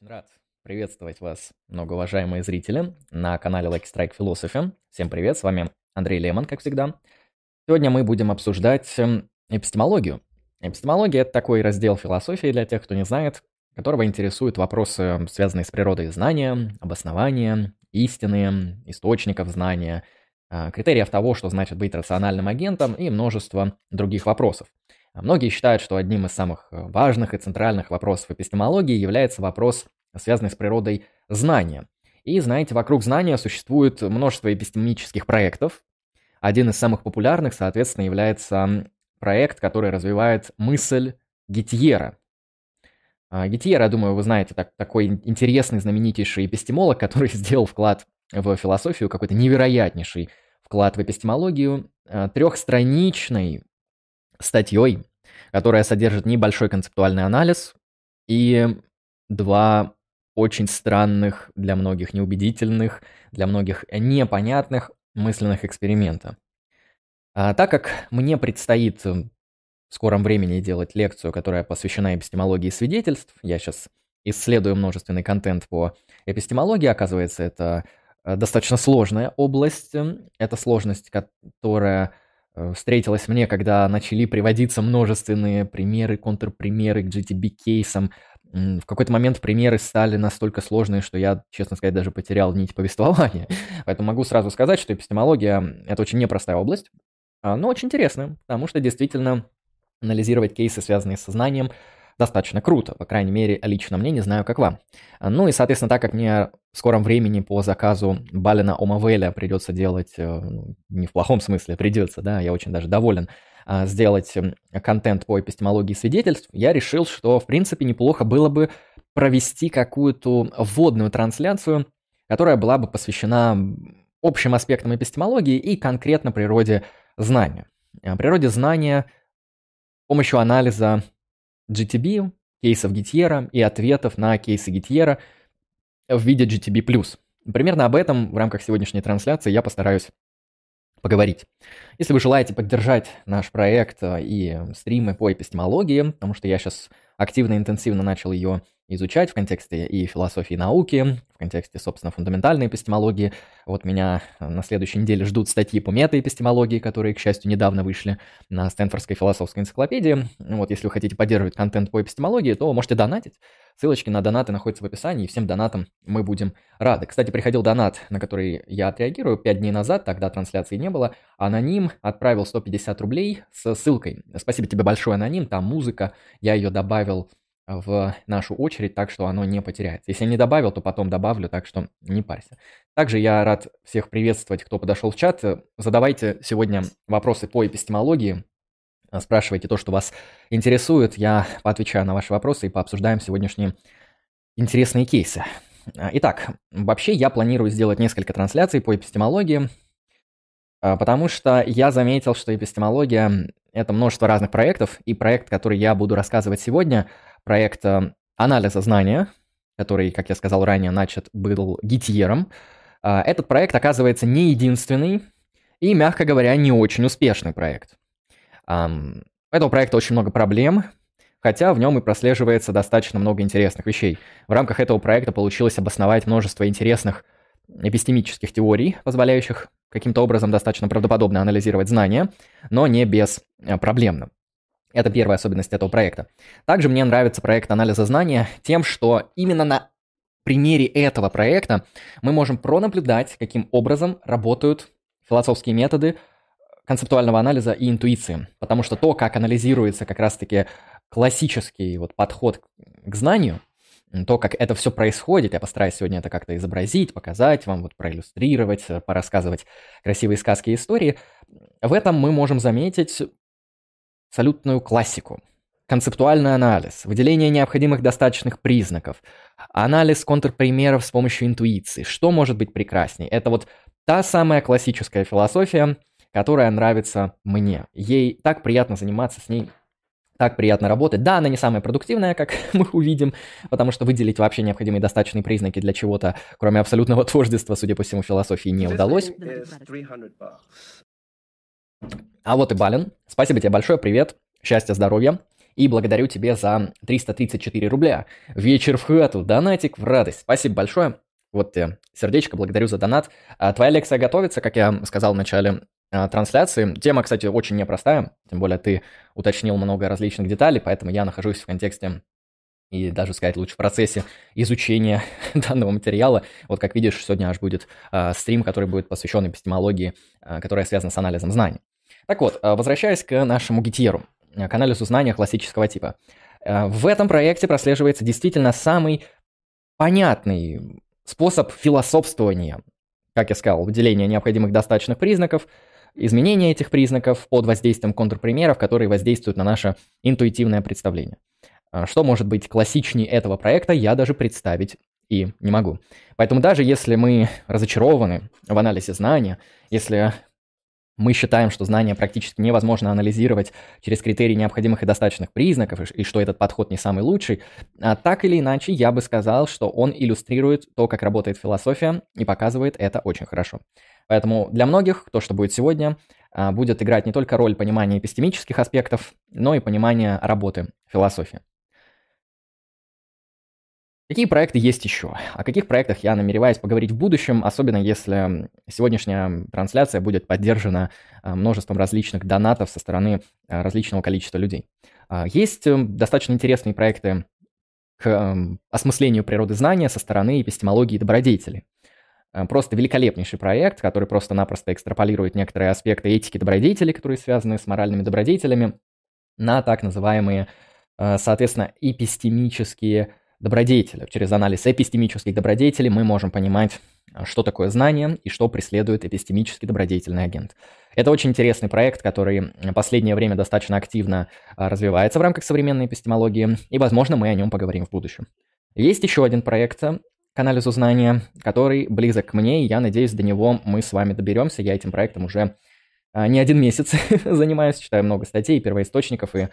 Очень рад приветствовать вас, многоуважаемые зрители, на канале Lucky Strike Philosophy. Всем привет, с вами Андрей Лемон, как всегда. Сегодня мы будем обсуждать эм, эпистемологию. Эпистемология – это такой раздел философии для тех, кто не знает, которого интересуют вопросы, связанные с природой знания, обоснования, истины, источников знания, а, критериев того, что значит быть рациональным агентом и множество других вопросов. Многие считают, что одним из самых э, важных и центральных вопросов эпистемологии является вопрос, связанный с природой знания. И знаете, вокруг знания существует множество эпистемических проектов. Один из самых популярных, соответственно, является проект, который развивает мысль Гетьера. А, Гетьер, я думаю, вы знаете, так, такой интересный, знаменитейший эпистемолог, который сделал вклад в философию, какой-то невероятнейший вклад в эпистемологию, а, трехстраничный статьей, которая содержит небольшой концептуальный анализ и два очень странных, для многих неубедительных, для многих непонятных мысленных эксперимента. А так как мне предстоит в скором времени делать лекцию, которая посвящена эпистемологии свидетельств, я сейчас исследую множественный контент по эпистемологии, оказывается, это э, достаточно сложная область, это сложность, которая встретилась мне, когда начали приводиться множественные примеры, контрпримеры к GTB-кейсам. В какой-то момент примеры стали настолько сложные, что я, честно сказать, даже потерял нить повествования. Поэтому могу сразу сказать, что эпистемология – это очень непростая область, а, но очень интересная, потому что действительно анализировать кейсы, связанные с сознанием – достаточно круто, по крайней мере, лично мне, не знаю, как вам. Ну и, соответственно, так как мне в скором времени по заказу Балина Омавеля придется делать, э, ну, не в плохом смысле, придется, да, я очень даже доволен, а, сделать контент по эпистемологии свидетельств, я решил, что, в принципе, неплохо было бы провести какую-то вводную трансляцию, которая была бы посвящена общим аспектам эпистемологии и конкретно природе знания. Природе знания с помощью анализа GTB, кейсов Гитьера и ответов на кейсы Гитьера в виде GTB+. Примерно об этом в рамках сегодняшней трансляции я постараюсь поговорить. Если вы желаете поддержать наш проект э, и стримы по эпистемологии, потому что я сейчас активно и интенсивно начал ее изучать в контексте и философии науки, в контексте, собственно, фундаментальной эпистемологии. Вот меня на следующей неделе ждут статьи по метаэпистемологии, которые, к счастью, недавно вышли на Стэнфордской философской энциклопедии. Вот если вы хотите поддерживать контент по эпистемологии, то можете донатить. Ссылочки на донаты находятся в описании, и всем донатам мы будем рады. Кстати, приходил донат, на который я отреагирую 5 дней назад, тогда трансляции не было. Аноним отправил 150 рублей с ссылкой. Спасибо тебе большое, Аноним, там музыка, я ее добавил в нашу очередь, так что оно не потеряется. Если я не добавил, то потом добавлю, так что не парься. Также я рад всех приветствовать, кто подошел в чат. Задавайте сегодня вопросы по эпистемологии. Спрашивайте то, что вас интересует. Я поотвечаю на ваши вопросы и пообсуждаем сегодняшние интересные кейсы. Итак, вообще я планирую сделать несколько трансляций по эпистемологии, а, потому что я заметил, что эпистемология — это множество разных проектов, и проект, который я буду рассказывать сегодня — проект анализа знания, который, как я сказал ранее, начат был Гитьером. А, этот проект оказывается не единственный и, мягко говоря, не очень успешный проект. У этого проекта очень много проблем, хотя в нем и прослеживается достаточно много интересных вещей. В рамках этого проекта получилось обосновать множество интересных эпистемических теорий, позволяющих каким-то образом достаточно правдоподобно анализировать знания, но не без э, проблемно. Это первая особенность этого проекта. Также мне нравится проект анализа знания тем, что именно на примере этого проекта мы можем пронаблюдать, каким образом работают философские методы концептуального анализа и интуиции. Потому что то, как анализируется как раз-таки классический вот подход к знанию, то, как это все происходит, я постараюсь сегодня это как-то изобразить, показать вам, вот проиллюстрировать, порассказывать красивые сказки и истории. В этом мы можем заметить абсолютную классику. Концептуальный анализ, выделение необходимых достаточных признаков, анализ контрпримеров с помощью интуиции. Что может быть прекрасней? Это вот та самая классическая философия, которая нравится мне. Ей так приятно заниматься с ней, так приятно работать. Да, она не самая продуктивная, как мы увидим, потому что выделить вообще необходимые достаточные признаки для чего-то, кроме абсолютного тождества, судя по всему, философии не удалось. А вот и Балин. Спасибо тебе большое, привет, счастья, здоровья. И благодарю тебе за 334 рубля. Вечер в хату, донатик в радость. Спасибо большое. Вот тебе сердечко, благодарю за донат. А твоя лекция готовится, как я сказал в начале а, трансляции. Тема, кстати, очень непростая, тем более ты уточнил много различных деталей, поэтому я нахожусь в контексте и даже сказать лучше в процессе изучения данного материала. Вот как видишь, сегодня аж будет э, стрим, который будет посвящен эпистемологии, э, которая связана с анализом знаний. Так вот, э, возвращаясь к нашему гитьеру, к анализу знания классического типа. Э, в этом проекте прослеживается действительно самый понятный способ философствования, как я сказал, выделение необходимых достаточных признаков, изменение этих признаков под воздействием контрпримеров, которые воздействуют на наше интуитивное представление. Что может быть классичнее этого проекта, я даже представить и не могу. Поэтому даже если мы разочарованы в анализе знания, если мы считаем, что знания практически невозможно анализировать через критерии необходимых и достаточных признаков, и что этот подход не самый лучший, а так или иначе я бы сказал, что он иллюстрирует то, как работает философия, и показывает это очень хорошо. Поэтому для многих то, что будет сегодня, а, будет играть не только роль понимания эпистемических аспектов, но и понимания работы философии. Какие проекты есть еще? О каких проектах я намереваюсь поговорить в будущем, особенно если сегодняшняя трансляция будет поддержана а, множеством различных донатов со стороны а, различного количества людей. А, есть э, достаточно интересные проекты к осмыслению природы знания со стороны эпистемологии добродетели. Просто великолепнейший проект, который просто-напросто экстраполирует некоторые аспекты этики добродетели, которые связаны с моральными добродетелями, на так называемые, соответственно, эпистемические добродетеля. Через анализ эпистемических добродетелей мы можем понимать, а, что такое знание и что преследует эпистемический добродетельный агент. Это очень интересный проект, который в последнее время достаточно активно а, развивается в рамках современной эпистемологии, и, возможно, мы о нем поговорим в будущем. Есть еще один проект к анализу знания, который близок к мне, и я надеюсь, до него мы с вами доберемся. Я этим проектом уже не один месяц занимаюсь, читаю много статей, первоисточников и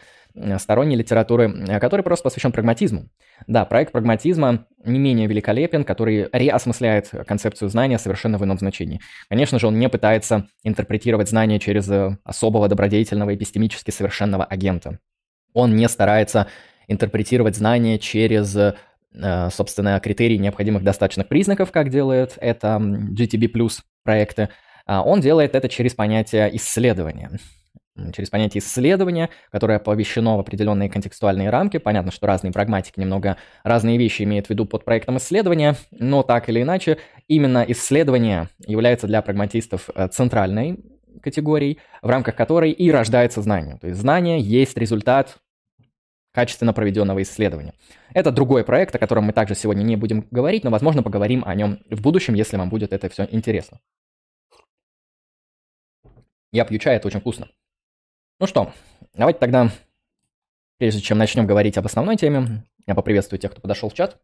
сторонней литературы, а, который просто посвящен прагматизму. Да, проект прагматизма не менее великолепен, который реосмысляет концепцию знания совершенно в ином значении. Конечно же, он не пытается интерпретировать знания через э, особого добродетельного эпистемически совершенного агента. Он не старается интерпретировать знания через э, собственно, критерии необходимых достаточных признаков, как делает это GTB+, проекты, а он делает это через понятие исследования. Через понятие исследования, которое оповещено в определенные контекстуальные рамки. Понятно, что разные прагматики немного разные вещи имеют в виду под проектом исследования, но так или иначе, именно исследование является для прагматистов э, центральной категорией, в рамках которой и рождается знание. То есть знание есть результат качественно проведенного исследования. Это другой проект, о котором мы также сегодня не будем говорить, но, возможно, поговорим о нем в будущем, если вам будет это все интересно. Я пью чай, это очень вкусно. Ну что, давайте тогда, прежде чем начнем говорить об основной теме, я поприветствую тех, кто подошел в чат.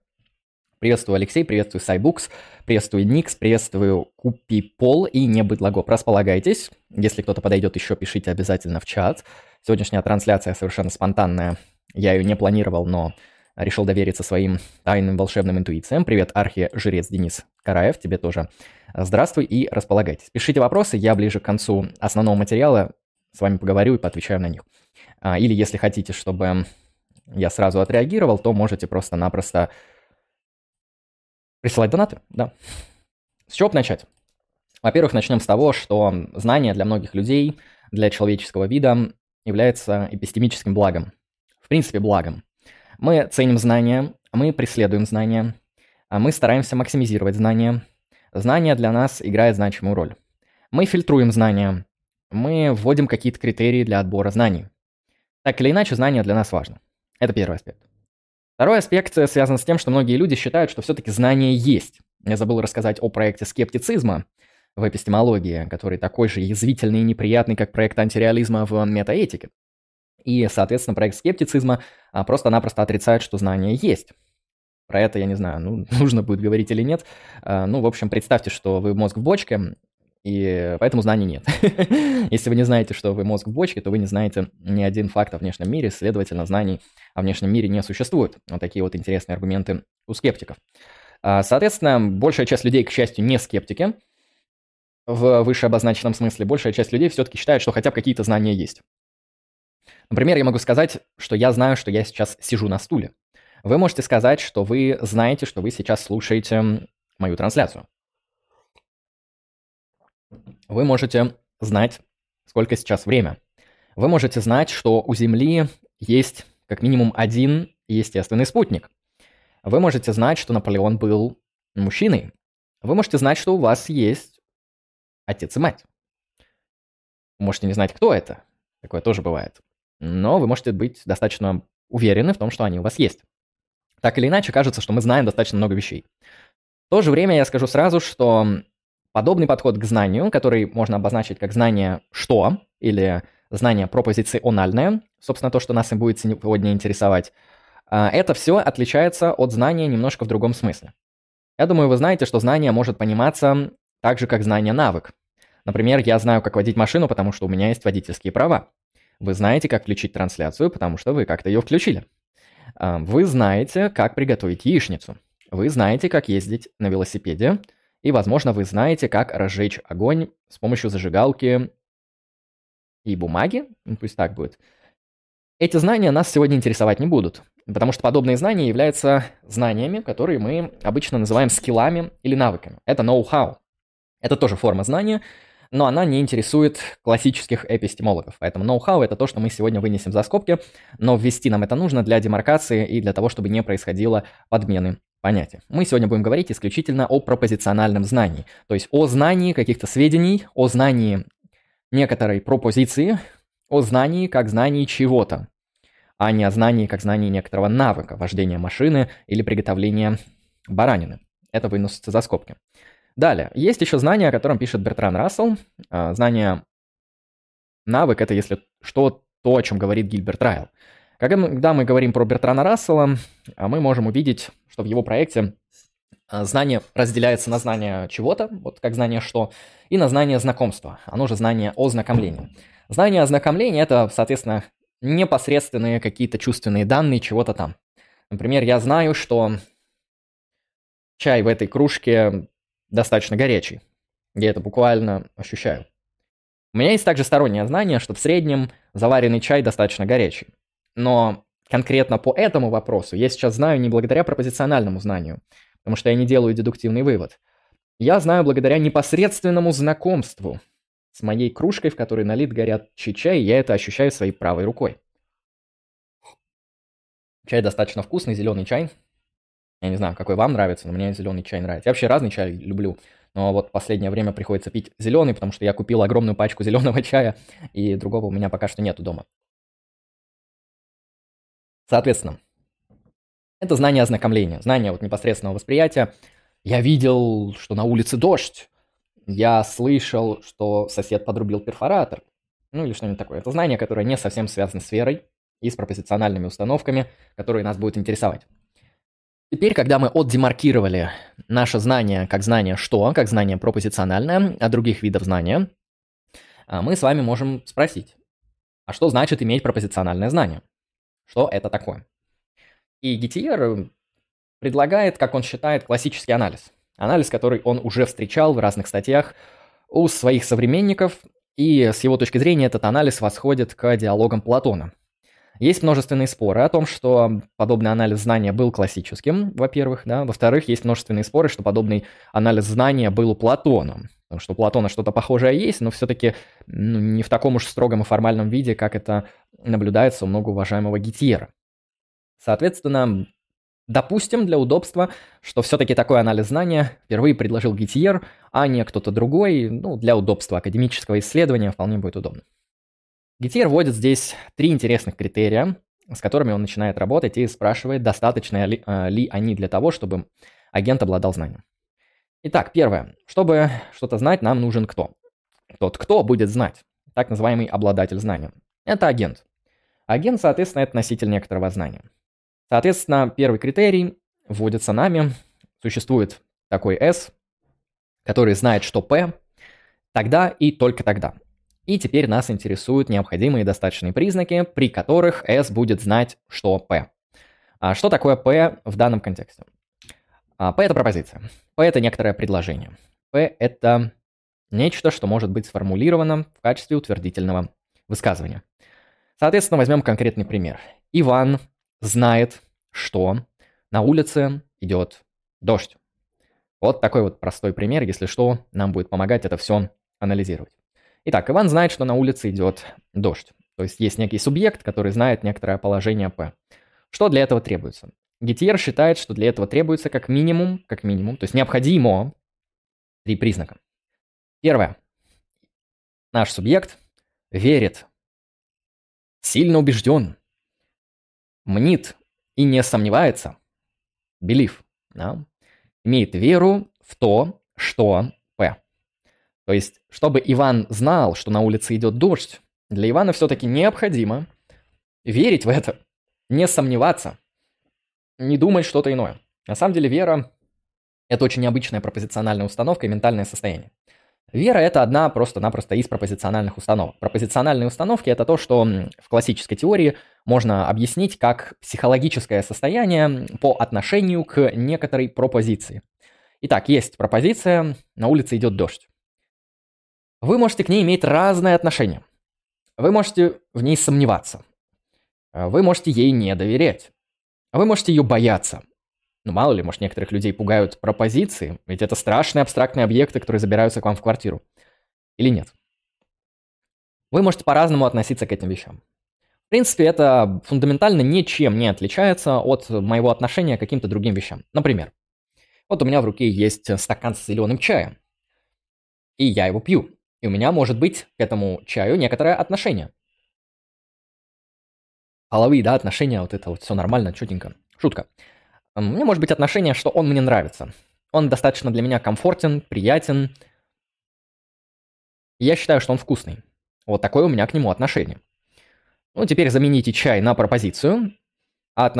Приветствую Алексей, приветствую Сайбукс, приветствую Никс, приветствую Купи Пол и Небыдлагоп. Располагайтесь. Если кто-то подойдет еще, пишите обязательно в чат. Сегодняшняя трансляция совершенно спонтанная. Я ее не планировал, но решил довериться своим тайным волшебным интуициям. Привет, архи-жрец Денис Караев, тебе тоже здравствуй и располагайтесь. Пишите вопросы, я ближе к концу основного материала с вами поговорю и поотвечаю на них. А, или если хотите, чтобы я сразу отреагировал, то можете просто-напросто присылать донаты, да. С чего начать? Во-первых, начнем с того, что знание для многих людей, для человеческого вида является эпистемическим благом. В принципе, благом. Мы ценим знания, мы преследуем знания, а мы стараемся максимизировать знания. Знания для нас играют значимую роль. Мы фильтруем знания, мы вводим какие-то критерии для отбора знаний. Так или иначе, знание для нас важно. Это первый аспект. Второй аспект связан с тем, что многие люди считают, что все-таки знание есть. Я забыл рассказать о проекте скептицизма в эпистемологии, который такой же язвительный и неприятный, как проект антиреализма в метаэтике. И, соответственно, проект скептицизма а, просто-напросто отрицает, что знание есть. Про это я не знаю, ну, нужно будет говорить или нет. А, ну, в общем, представьте, что вы мозг в бочке, и поэтому знаний нет. Если вы не знаете, что вы мозг в бочке, то вы не знаете ни один факт о внешнем мире, следовательно, знаний о внешнем мире не существует. Вот такие вот интересные аргументы у скептиков. А, соответственно, большая часть людей, к счастью, не скептики. В выше обозначенном смысле большая часть людей все-таки считает, что хотя бы какие-то знания есть. Например, я могу сказать, что я знаю, что я сейчас сижу на стуле. Вы можете сказать, что вы знаете, что вы сейчас слушаете мою трансляцию. Вы можете знать, сколько сейчас время. Вы можете знать, что у Земли есть как минимум один естественный спутник. Вы можете знать, что Наполеон был мужчиной. Вы можете знать, что у вас есть отец и мать. Вы можете не знать, кто это. Такое тоже бывает. Но вы можете быть достаточно уверены в том, что они у вас есть. Так или иначе, кажется, что мы знаем достаточно много вещей. В то же время я скажу сразу, что подобный подход к знанию, который можно обозначить как знание «что» или знание пропозициональное, собственно, то, что нас и будет сегодня интересовать, а, это все отличается от знания немножко в другом смысле. Я думаю, вы знаете, что знание может пониматься так же, как знание навык. Например, я знаю, как водить машину, потому что у меня есть водительские права. Вы знаете, как включить трансляцию, потому что вы как-то ее включили. А, вы знаете, как приготовить яичницу. Вы знаете, как ездить на велосипеде. И, возможно, вы знаете, как разжечь огонь с помощью зажигалки и бумаги. Ну, пусть так будет. Эти знания нас сегодня интересовать не будут, потому что подобные знания являются знаниями, которые мы обычно называем скиллами или навыками. Это ноу-хау. Это тоже форма знания, но она не интересует классических эпистемологов. Поэтому ноу-хау — это то, что мы сегодня вынесем за скобки, но ввести нам это нужно для демаркации и для того, чтобы не происходило подмены понятий. Мы сегодня будем говорить исключительно о пропозициональном знании, то есть о знании каких-то сведений, о знании некоторой пропозиции, о знании как знании чего-то, а не о знании как знании некоторого навыка, вождения машины или приготовления баранины. Это выносится за скобки. Далее, есть еще знание, о котором пишет Бертран Рассел. А, знание навык – это если что, то, о чем говорит Гильберт Райл. Когда мы говорим про Бертрана Рассела, а, мы можем увидеть, что в его проекте а, знание разделяется на знание чего-то, вот как знание что, и на знание знакомства, оно же знание ознакомления. Знание ознакомления – это, соответственно, непосредственные какие-то чувственные данные чего-то там. Например, я знаю, что чай в этой кружке достаточно горячий. Я это буквально ощущаю. У меня есть также стороннее знание, что в среднем заваренный чай достаточно горячий. Но конкретно по этому вопросу я сейчас знаю не благодаря пропозициональному знанию, потому что я не делаю дедуктивный вывод. Я знаю благодаря непосредственному знакомству с моей кружкой, в которой налит горячий чай, и я это ощущаю своей правой рукой. Чай достаточно вкусный, зеленый чай, я не знаю, какой вам нравится, но мне зеленый чай нравится. Я вообще разный чай люблю. Но вот последнее время приходится пить зеленый, потому что я купил огромную пачку зеленого чая, и другого у меня пока что нету дома. Соответственно, это знание ознакомления, знание вот непосредственного восприятия. Я видел, что на улице дождь. Я слышал, что сосед подрубил перфоратор. Ну или что-нибудь такое. Это знание, которое не совсем связано с верой и с пропозициональными установками, которые нас будут интересовать. Теперь, когда мы отдемаркировали наше знание как знание что, как знание пропозициональное от других видов знания, а, мы с вами можем спросить, а что значит иметь пропозициональное знание? Что это такое? И Гитиер предлагает, как он считает, классический анализ. Анализ, который он уже встречал в разных статьях у своих современников, и с его точки зрения этот анализ восходит к диалогам Платона – есть множественные споры о том, что подобный анализ знания был классическим, во-первых, да. Во-вторых, есть множественные споры, что подобный анализ знания был у Платона. Потому что у Платона что-то похожее есть, но все-таки ну, не в таком уж строгом и формальном виде, как это наблюдается у многоуважаемого Гитьера. Соответственно, допустим для удобства, что все-таки такой анализ знания впервые предложил Гитьер, а не кто-то другой, ну, для удобства академического исследования вполне будет удобно. Гитьер вводит здесь три интересных критерия, с которыми он начинает работать и спрашивает, достаточно ли, э, ли они для того, чтобы агент обладал знанием. Итак, первое. Чтобы что-то знать, нам нужен кто? Тот, кто будет знать. Так называемый обладатель знания. Это агент. Агент, соответственно, это носитель некоторого знания. Соответственно, первый критерий вводится нами. Существует такой S, который знает, что P, тогда и только тогда. И теперь нас интересуют необходимые достаточные признаки, при которых S будет знать, что P. А что такое P в данном контексте? А, P это пропозиция. P это некоторое предложение. P это нечто, что может быть сформулировано в качестве утвердительного высказывания. Соответственно, возьмем конкретный пример. Иван знает, что на улице идет дождь. Вот такой вот простой пример, если что, нам будет помогать это все анализировать. Итак, Иван знает, что на улице идет дождь. То есть есть некий субъект, который знает некоторое положение P. Что для этого требуется? Гетьер считает, что для этого требуется как минимум, как минимум, то есть необходимо три признака. Первое. Наш субъект верит, сильно убежден, мнит и не сомневается, belief, да, имеет веру в то, что. То есть, чтобы Иван знал, что на улице идет дождь, для Ивана все-таки необходимо верить в это, не сомневаться, не думать что-то иное. На самом деле вера – это очень необычная пропозициональная установка и ментальное состояние. Вера – это одна просто-напросто из пропозициональных установок. Пропозициональные установки – это то, что в классической теории можно объяснить как психологическое состояние по отношению к некоторой пропозиции. Итак, есть пропозиция, на улице идет дождь. Вы можете к ней иметь разное отношение. Вы можете в ней сомневаться. Вы можете ей не доверять. Вы можете ее бояться. Ну, мало ли, может, некоторых людей пугают пропозиции, ведь это страшные абстрактные объекты, которые забираются к вам в квартиру. Или нет? Вы можете по-разному относиться к этим вещам. В принципе, это фундаментально ничем не отличается от моего отношения к каким-то другим вещам. Например, вот у меня в руке есть стакан с зеленым чаем, и я его пью. И у меня может быть к этому чаю некоторое отношение. Половые, да, отношения, вот это вот все нормально, чутенько. Шутка. У меня может быть отношение, что он мне нравится. Он достаточно для меня комфортен, приятен. я считаю, что он вкусный. Вот такое у меня к нему отношение. Ну, теперь замените чай на пропозицию, а,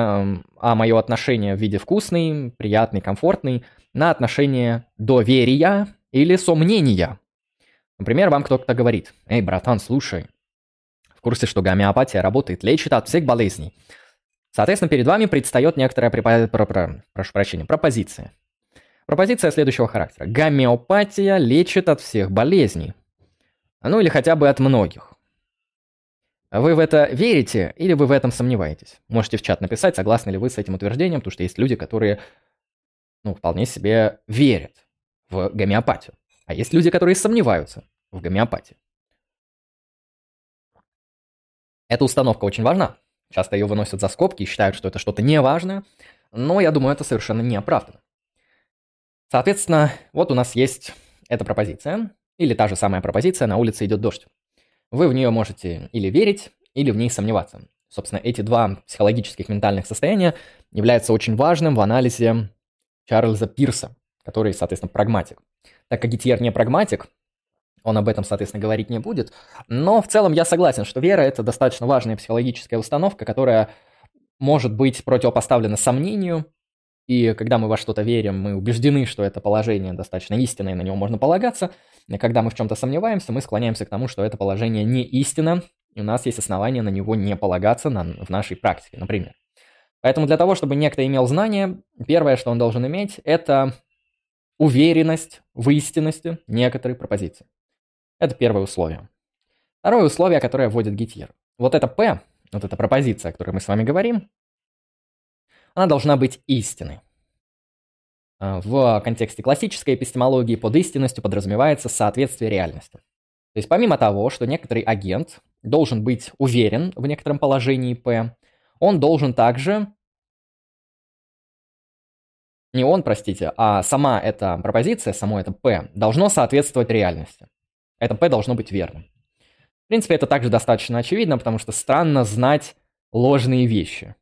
а мое отношение в виде вкусный, приятный, комфортный на отношение доверия или сомнения. Например, вам кто-то говорит, «Эй, братан, слушай, в курсе, что гомеопатия работает, лечит от всех болезней. Соответственно, перед вами предстает некоторая, припо... про... Про... прошу прощения, пропозиция. Пропозиция следующего характера. Гомеопатия лечит от всех болезней. Ну или хотя бы от многих. Вы в это верите или вы в этом сомневаетесь? Можете в чат написать, согласны ли вы с этим утверждением, потому что есть люди, которые ну, вполне себе верят в гомеопатию. А есть люди, которые сомневаются в гомеопатии. Эта установка очень важна. Часто ее выносят за скобки и считают, что это что-то неважное, но я думаю, это совершенно не оправдано. Соответственно, вот у нас есть эта пропозиция, или та же самая пропозиция «на улице идет дождь». Вы в нее можете или верить, или в ней сомневаться. Собственно, эти два психологических ментальных состояния являются очень важным в анализе Чарльза Пирса, который, соответственно, прагматик. Так как Гитьер не прагматик, он об этом, соответственно, говорить не будет. Но в целом я согласен, что вера – это достаточно важная психологическая установка, которая может быть противопоставлена сомнению. И когда мы во что-то верим, мы убеждены, что это положение достаточно истинное, на него можно полагаться. И когда мы в чем-то сомневаемся, мы склоняемся к тому, что это положение не истина, и у нас есть основания на него не полагаться на, в нашей практике, например. Поэтому для того, чтобы некто имел знание, первое, что он должен иметь, это уверенность в истинности некоторой пропозиции. Это первое условие. Второе условие, которое вводит Гитьер. Вот это P, вот эта пропозиция, о которой мы с вами говорим, она должна быть истиной. А, в контексте классической эпистемологии под истинностью подразумевается соответствие реальности. То есть помимо того, что некоторый агент должен быть уверен в некотором положении P, он должен также не он, простите, а сама эта пропозиция, само это P, должно соответствовать реальности. Это P должно быть верным. В принципе, это также достаточно очевидно, потому что странно знать ложные вещи.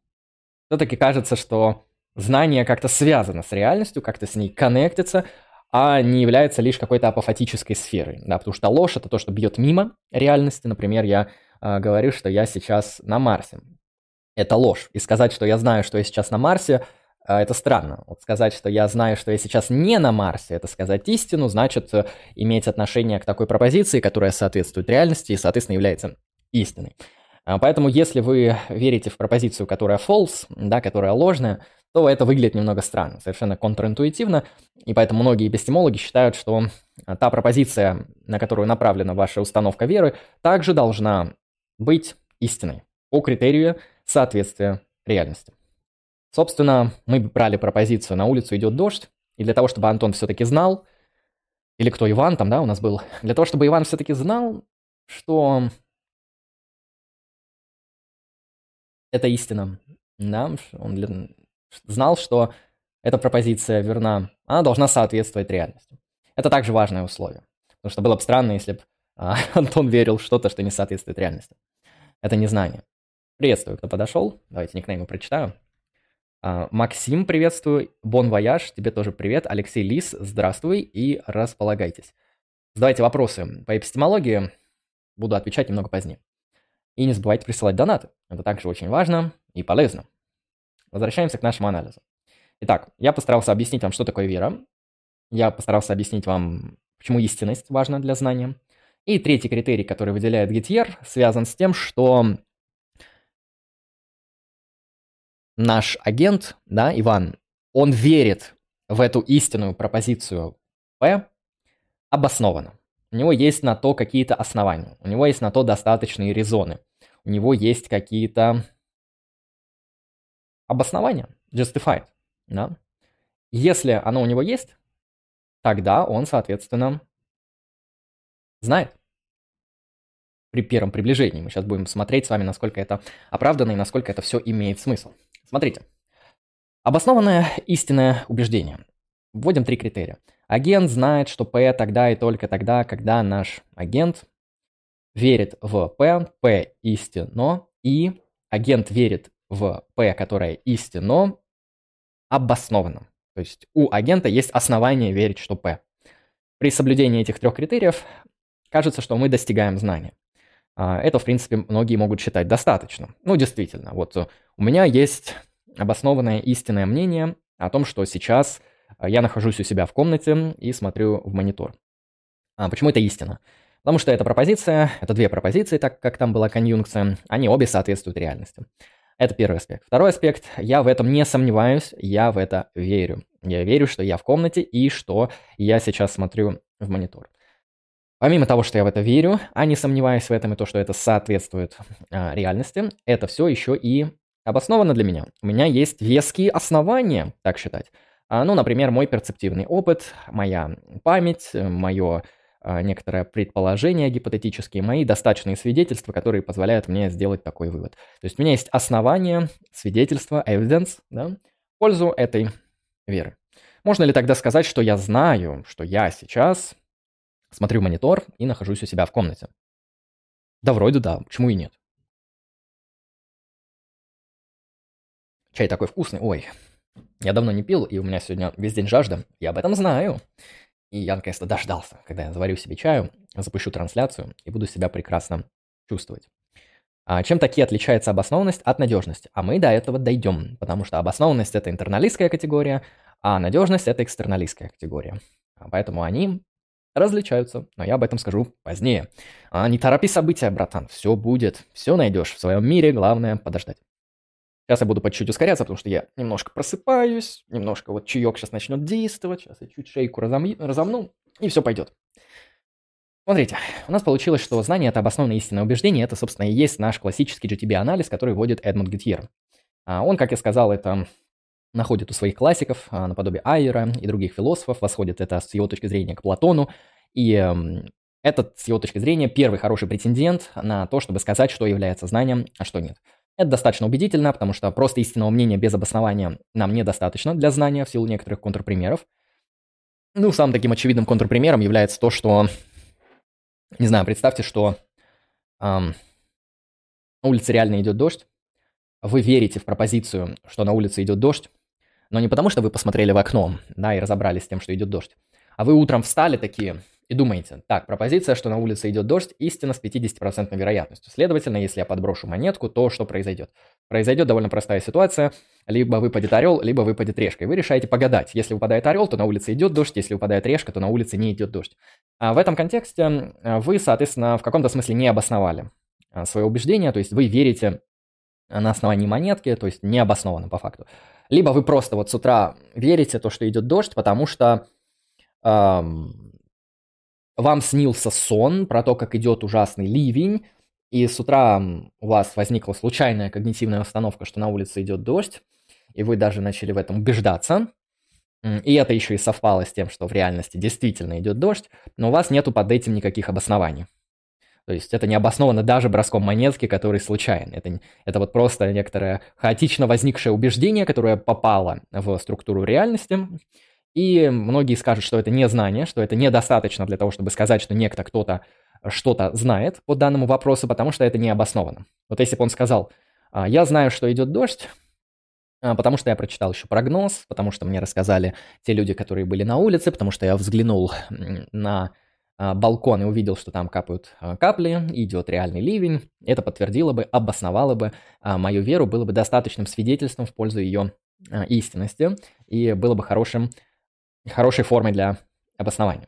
Все-таки кажется, что знание как-то связано с реальностью, как-то с ней коннектится, а не является лишь какой-то апофатической сферой. Да, потому что ложь — это то, что бьет мимо реальности. Например, я э, говорю, что я сейчас на Марсе. Это ложь. И сказать, что я знаю, что я сейчас на Марсе — это странно. Вот сказать, что я знаю, что я сейчас не на Марсе, это сказать истину, значит э, иметь отношение к такой пропозиции, которая соответствует реальности и, соответственно, является истиной. А, поэтому, если вы верите в пропозицию, которая false, да, которая ложная, то это выглядит немного странно, совершенно контринтуитивно, и поэтому многие эпистемологи считают, что а, та пропозиция, на которую направлена ваша установка веры, также должна быть истиной по критерию соответствия реальности. Собственно, мы брали пропозицию «на улицу идет дождь», и для того, чтобы Антон все-таки знал, или кто Иван там, да, у нас был, для того, чтобы Иван все-таки знал, что это истина, да, он для... знал, что эта пропозиция верна, она должна соответствовать реальности. Это также важное условие. Потому что было бы странно, если бы а, Антон верил в что-то, что не соответствует реальности. Это не знание. Приветствую, кто подошел. Давайте никнеймы прочитаю. А, Максим, приветствую. Bon Voyage, тебе тоже привет. Алексей Лис, здравствуй и располагайтесь. Задавайте вопросы по эпистемологии. Буду отвечать немного позднее. И не забывайте присылать донаты. Это также очень важно и полезно. Возвращаемся к нашему анализу. Итак, я постарался объяснить вам, что такое вера. Я постарался объяснить вам, почему истинность важна для знания. И третий критерий, который выделяет Гетьер, связан с тем, что наш агент, да, Иван, он верит в эту истинную пропозицию П обоснованно. У него есть на то какие-то основания, у него есть на то достаточные резоны, у него есть какие-то обоснования, justified, да. Если оно у него есть, тогда он, соответственно, знает при первом приближении. Мы сейчас будем смотреть с вами, насколько это оправдано и насколько это все имеет смысл. Смотрите. Обоснованное истинное убеждение. Вводим три критерия. Агент знает, что P тогда и только тогда, когда наш агент верит в P, P истинно, и агент верит в P, которое истинно, обоснованно. То есть у агента есть основания верить, что P. При соблюдении этих трех критериев кажется, что мы достигаем знания. А, это, в принципе, многие могут считать достаточно. Ну, действительно, вот э, у меня есть обоснованное истинное мнение о том, что сейчас э, я нахожусь у себя в комнате и смотрю в монитор. А почему это истина? Потому что эта пропозиция, это две пропозиции, так как там была конъюнкция, они обе соответствуют реальности. Это первый аспект. Второй аспект, я в этом не сомневаюсь, я в это верю. Я верю, что я в комнате и что я сейчас смотрю в монитор. Помимо того, что я в это верю, а не сомневаюсь в этом и то, что это соответствует а, реальности, это все еще и обосновано для меня. У меня есть веские основания так считать. А, ну, например, мой перцептивный опыт, моя память, мое а, некоторое предположение гипотетические, мои достаточные свидетельства, которые позволяют мне сделать такой вывод. То есть у меня есть основания, свидетельства, evidence, да, в пользу этой веры. Можно ли тогда сказать, что я знаю, что я сейчас смотрю монитор и нахожусь у себя в комнате? Да, вроде да, почему и нет? Чай такой вкусный, ой, я давно не пил, и у меня сегодня весь день жажда, я об этом знаю. И я наконец-то дождался, когда я заварю себе чаю, запущу трансляцию и буду себя прекрасно чувствовать. А чем такие отличается обоснованность от надежности? А мы до этого дойдем, потому что обоснованность это интерналистская категория, а надежность это экстерналистская категория. А поэтому они различаются, но я об этом скажу позднее. А не торопи события, братан, все будет, все найдешь в своем мире, главное подождать. Сейчас я буду по чуть ускоряться, потому что я немножко просыпаюсь, немножко вот чаек сейчас начнет действовать, сейчас я чуть шейку разом... разомну, и все пойдет. Смотрите, у нас получилось, что знание – это обоснованное истинное убеждение, это, собственно, и есть наш классический GTB-анализ, который вводит Эдмунд Гетьер. А он, как я сказал, это находит у своих классиков, а, наподобие Айера и других философов, восходит это с его точки зрения к Платону, и эм, этот, с его точки зрения, первый хороший претендент на то, чтобы сказать, что является знанием, а что нет. Это достаточно убедительно, потому что просто истинного мнения без обоснования нам недостаточно для знания в силу некоторых контрпримеров. Ну, самым таким очевидным контрпримером является то, что, не знаю, представьте, что эм, на улице реально идет дождь, вы верите в пропозицию, что на улице идет дождь, но не потому, что вы посмотрели в окно, да, и разобрались с тем, что идет дождь, а вы утром встали такие, и думаете, так, пропозиция, что на улице идет дождь, истина с 50% вероятностью. Следовательно, если я подброшу монетку, то что произойдет? Произойдет довольно простая ситуация. Либо выпадет орел, либо выпадет решка. И вы решаете погадать. Если выпадает орел, то на улице идет дождь. Если выпадает решка, то на улице не идет дождь. А в этом контексте вы, соответственно, в каком-то смысле не обосновали а, свое убеждение. То есть вы верите на основании монетки, то есть необоснованно по факту. Либо вы просто вот с утра верите то, что идет дождь, потому что эм, вам снился сон про то, как идет ужасный ливень, и с утра у вас возникла случайная когнитивная установка, что на улице идет дождь, и вы даже начали в этом убеждаться, и это еще и совпало с тем, что в реальности действительно идет дождь, но у вас нету под этим никаких обоснований. То есть это не обосновано даже броском монетки, который случайен. Это, это вот просто некоторое хаотично возникшее убеждение, которое попало в структуру реальности. И многие скажут, что это не знание, что это недостаточно для того, чтобы сказать, что некто кто-то что-то знает по данному вопросу, потому что это не обосновано. Вот если бы он сказал, «А, я знаю, что идет дождь, а, потому что я прочитал еще прогноз, потому что мне рассказали те люди, которые были на улице, потому что я взглянул на балкон и увидел, что там капают капли, идет реальный ливень, это подтвердило бы, обосновало бы мою веру, было бы достаточным свидетельством в пользу ее истинности и было бы хорошим, хорошей формой для обоснования.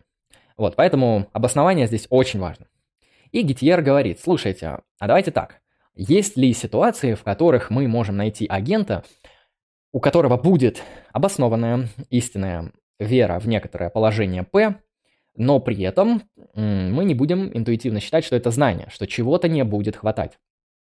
Вот, поэтому обоснование здесь очень важно. И Гитьер говорит, слушайте, а давайте так. Есть ли ситуации, в которых мы можем найти агента, у которого будет обоснованная истинная вера в некоторое положение P, но при этом мы не будем интуитивно считать, что это знание, что чего-то не будет хватать.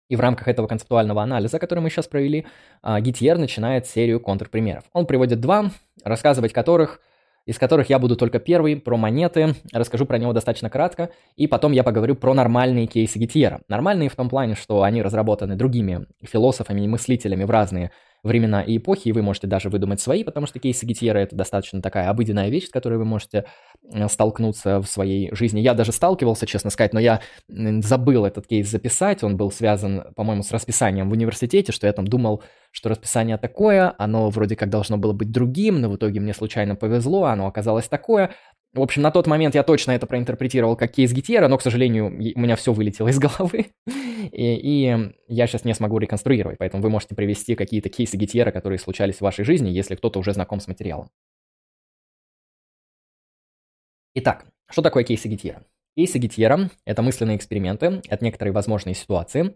И в рамках этого концептуального анализа, который мы сейчас провели, а, Гитьер начинает серию контрпримеров. Он приводит два, рассказывать которых – из которых я буду только первый, про монеты, расскажу про него достаточно кратко, и потом я поговорю про нормальные кейсы Гитьера. Нормальные в том плане, что они разработаны другими философами и мыслителями в разные времена и эпохи, и вы можете даже выдумать свои, потому что кейсы Гитьера — это достаточно такая обыденная вещь, с которой вы можете э, столкнуться в своей жизни. Я даже сталкивался, честно сказать, но я забыл этот кейс записать, он был связан, по-моему, с расписанием в университете, что я там думал, что расписание такое, оно вроде как должно было быть другим, но в итоге мне случайно повезло, оно оказалось такое, в общем, на тот момент я точно это проинтерпретировал как кейс Гитьера, но, к сожалению, у меня все вылетело из головы, и, и я сейчас не смогу реконструировать, поэтому вы можете привести какие-то кейсы Гитьера, которые случались в вашей жизни, если кто-то уже знаком с материалом. Итак, что такое кейсы Гитьера? Кейсы Гитьера – это мысленные эксперименты, это некоторые возможные ситуации,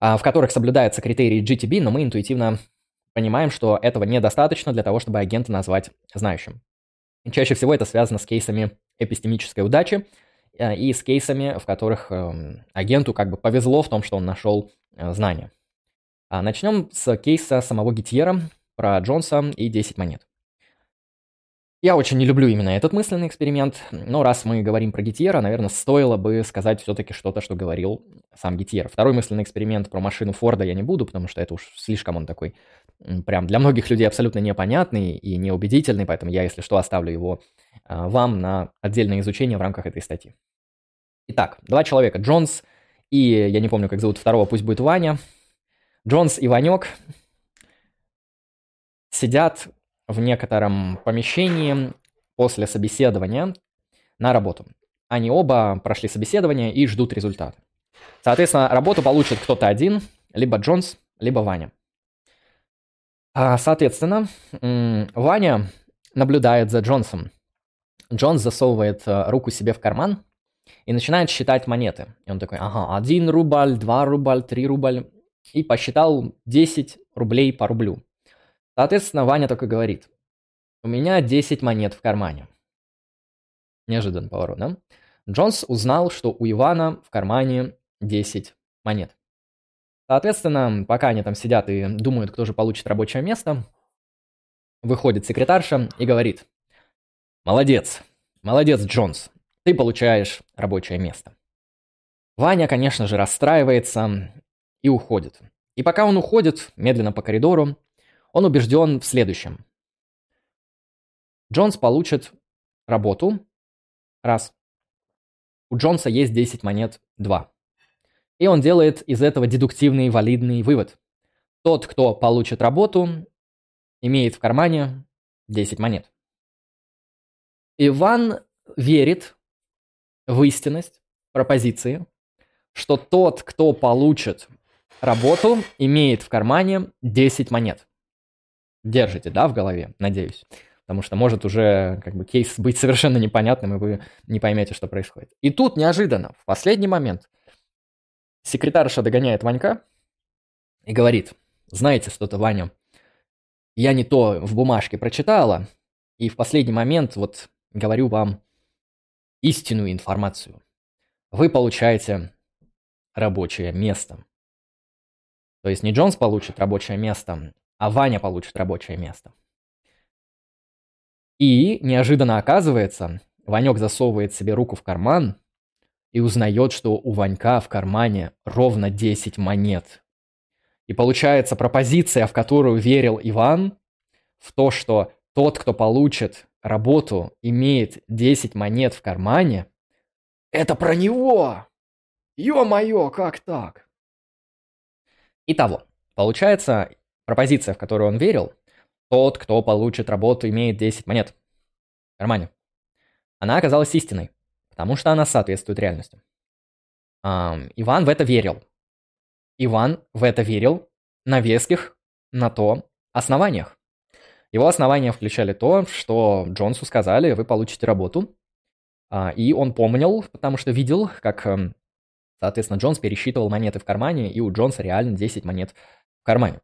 а, в которых соблюдаются критерии GTB, но мы интуитивно понимаем, что этого недостаточно для того, чтобы агента назвать знающим. Чаще всего это связано с кейсами эпистемической удачи э, и с кейсами, в которых эм, агенту как бы повезло в том, что он нашел э, знания. А начнем с кейса самого Гитьера про Джонса и 10 монет. Я очень не люблю именно этот мысленный эксперимент, но раз мы говорим про Гитьера, наверное, стоило бы сказать все-таки что-то, что говорил сам Гитьер. Второй мысленный эксперимент про машину Форда я не буду, потому что это уж слишком он такой прям для многих людей абсолютно непонятный и неубедительный, поэтому я, если что, оставлю его а, вам на отдельное изучение в рамках этой статьи. Итак, два человека, Джонс и, я не помню, как зовут второго, пусть будет Ваня. Джонс и Ванек сидят в некотором помещении после собеседования на работу. Они оба прошли собеседование и ждут результата. Соответственно, работу получит кто-то один, либо Джонс, либо Ваня. А, соответственно, Ваня наблюдает за Джонсом. Джонс засовывает э, руку себе в карман и начинает считать монеты. И он такой, ага, один рубль, два рубль, три рубль. И посчитал 10 рублей по рублю. Соответственно, Ваня только говорит, у меня 10 монет в кармане. Неожиданный поворот, да? Джонс узнал, что у Ивана в кармане 10 монет. Соответственно, пока они там сидят и думают, кто же получит рабочее место, выходит секретарша и говорит, молодец, молодец, Джонс, ты получаешь рабочее место. Ваня, конечно же, расстраивается и уходит. И пока он уходит медленно по коридору, он убежден в следующем. Джонс получит работу, раз. У Джонса есть 10 монет, два. И он делает из этого дедуктивный валидный вывод. Тот, кто получит работу, имеет в кармане 10 монет. Иван верит в истинность пропозиции, что тот, кто получит работу, имеет в кармане 10 монет. Держите, да, в голове, надеюсь. Потому что может уже как бы кейс быть совершенно непонятным, и вы не поймете, что происходит. И тут неожиданно, в последний момент, Секретарша догоняет Ванька и говорит, знаете что-то, Ваня, я не то в бумажке прочитала, и в последний момент вот говорю вам истинную информацию. Вы получаете рабочее место. То есть не Джонс получит рабочее место, а Ваня получит рабочее место. И неожиданно оказывается, Ванек засовывает себе руку в карман и узнает, что у Ванька в кармане ровно 10 монет. И получается пропозиция, в которую верил Иван, в то, что тот, кто получит работу, имеет 10 монет в кармане, это про него! Ё-моё, как так? Итого, получается, пропозиция, в которую он верил, тот, кто получит работу, имеет 10 монет в кармане. Она оказалась истиной, потому что она соответствует реальности. Эм, Иван в это верил. Иван в это верил на веских, на то основаниях. Его основания включали то, что Джонсу сказали, вы получите работу. А, и он помнил, потому что видел, как, эм, соответственно, Джонс пересчитывал монеты в кармане, и у Джонса реально 10 монет в кармане.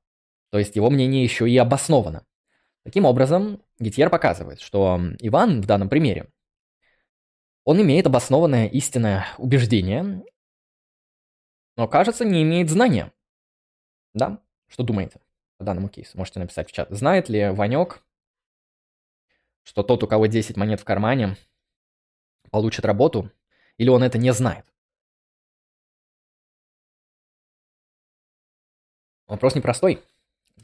То есть его мнение еще и обосновано. Таким образом, Гитьер показывает, что Иван в данном примере, он имеет обоснованное истинное убеждение, но, кажется, не имеет знания. Да? Что думаете? по данному кейсу. Можете написать в чат. Знает ли Ванек, что тот, у кого 10 монет в кармане, получит работу, или он это не знает? Вопрос непростой,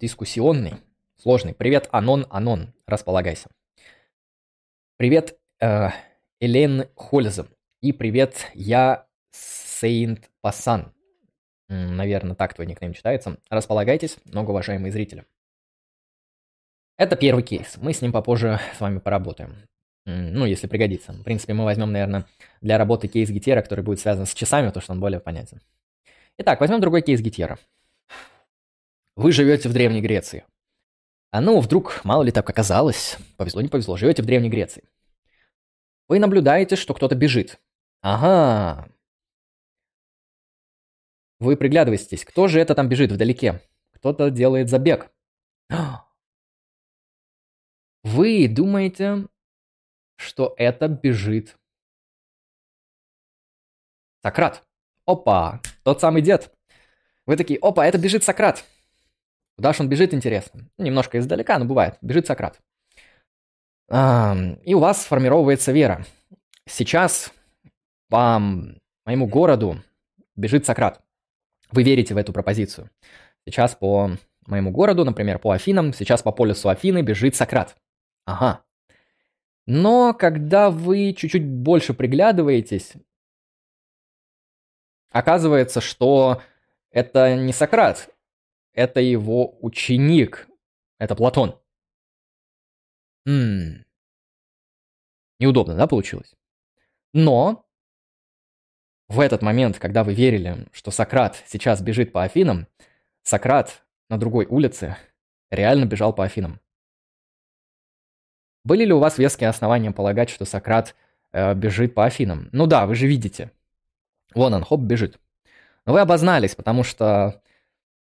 дискуссионный, сложный. Привет, Анон, Анон, располагайся. Привет, э, Элен Хользем. И привет, я Сейнт Пасан. Наверное, так твой никнейм читается. Располагайтесь, многоуважаемые зрители. Это первый кейс. Мы с ним попозже с вами поработаем. Ну, если пригодится. В принципе, мы возьмем, наверное, для работы кейс Гитера, который будет связан с часами, потому что он более понятен. Итак, возьмем другой кейс Гитера. Вы живете в Древней Греции. А ну, вдруг, мало ли так оказалось, повезло, не повезло, живете в Древней Греции. Вы наблюдаете, что кто-то бежит. Ага, вы приглядываетесь, кто же это там бежит вдалеке? Кто-то делает забег. Вы думаете, что это бежит Сократ. Опа, тот самый дед. Вы такие, опа, это бежит Сократ. Куда же он бежит, интересно? Немножко издалека, но бывает. Бежит Сократ. И у вас сформировывается вера. Сейчас по моему городу бежит Сократ вы верите в эту пропозицию. Сейчас по моему городу, например, по Афинам, сейчас по полюсу Афины бежит Сократ. Ага. Но когда вы чуть-чуть больше приглядываетесь, оказывается, что это не Сократ, это его ученик, это Платон. М-м. Неудобно, да, получилось? Но в этот момент, когда вы верили, что Сократ сейчас бежит по Афинам, Сократ на другой улице реально бежал по Афинам. Были ли у вас веские основания полагать, что Сократ э, бежит по Афинам? Ну да, вы же видите. Вон он, хоп, бежит. Но вы обознались, потому что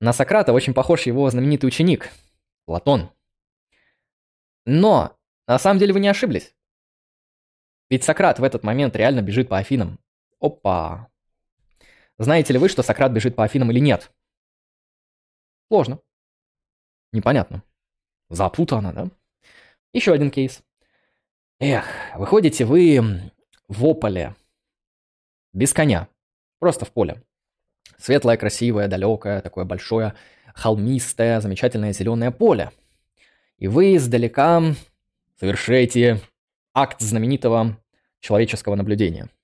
на Сократа очень похож его знаменитый ученик, Платон. Но на самом деле вы не ошиблись. Ведь Сократ в этот момент реально бежит по Афинам. Опа. Знаете ли вы, что Сократ бежит по Афинам или нет? Сложно. Непонятно. Запутано, да? Еще один кейс. Эх, выходите вы в ополе. Без коня. Просто в поле. Светлое, красивое, далекое, такое большое, холмистое, замечательное зеленое поле. И вы издалека совершаете акт знаменитого человеческого наблюдения –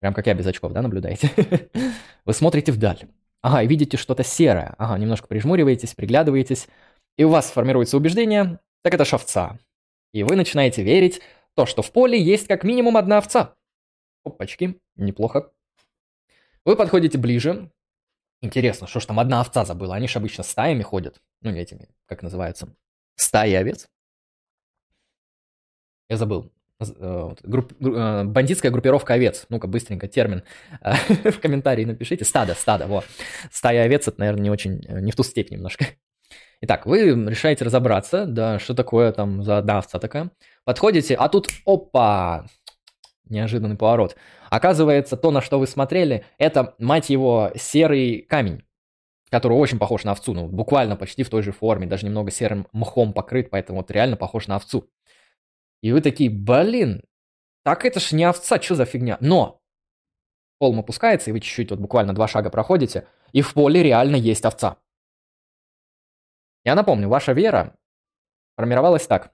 Прям как я без очков, да, наблюдаете? Вы смотрите вдаль. Ага, и видите что-то серое. Ага, немножко прижмуриваетесь, приглядываетесь. И у вас формируется убеждение, так это шовца. И вы начинаете верить то, что в поле есть как минимум одна овца. Опачки, неплохо. Вы подходите ближе. Интересно, что ж там одна овца забыла? Они же обычно стаями ходят. Ну, не этими, как называются. Стаи овец. Я забыл. Э, групп, э, бандитская группировка овец. Ну-ка, быстренько термин в комментарии напишите. Стадо, стадо, вот. Стая овец, это, наверное, не очень, э, не в ту степь немножко. Итак, вы решаете разобраться, да, что такое там за одна овца такая. Подходите, а тут, опа, неожиданный поворот. Оказывается, то, на что вы смотрели, это, мать его, серый камень, который очень похож на овцу, ну, буквально почти в той же форме, даже немного серым мхом покрыт, поэтому вот реально похож на овцу. И вы такие, блин, так это ж не овца, что за фигня? Но холм опускается, и вы чуть-чуть вот буквально два шага проходите, и в поле реально есть овца. Я напомню, ваша вера формировалась так.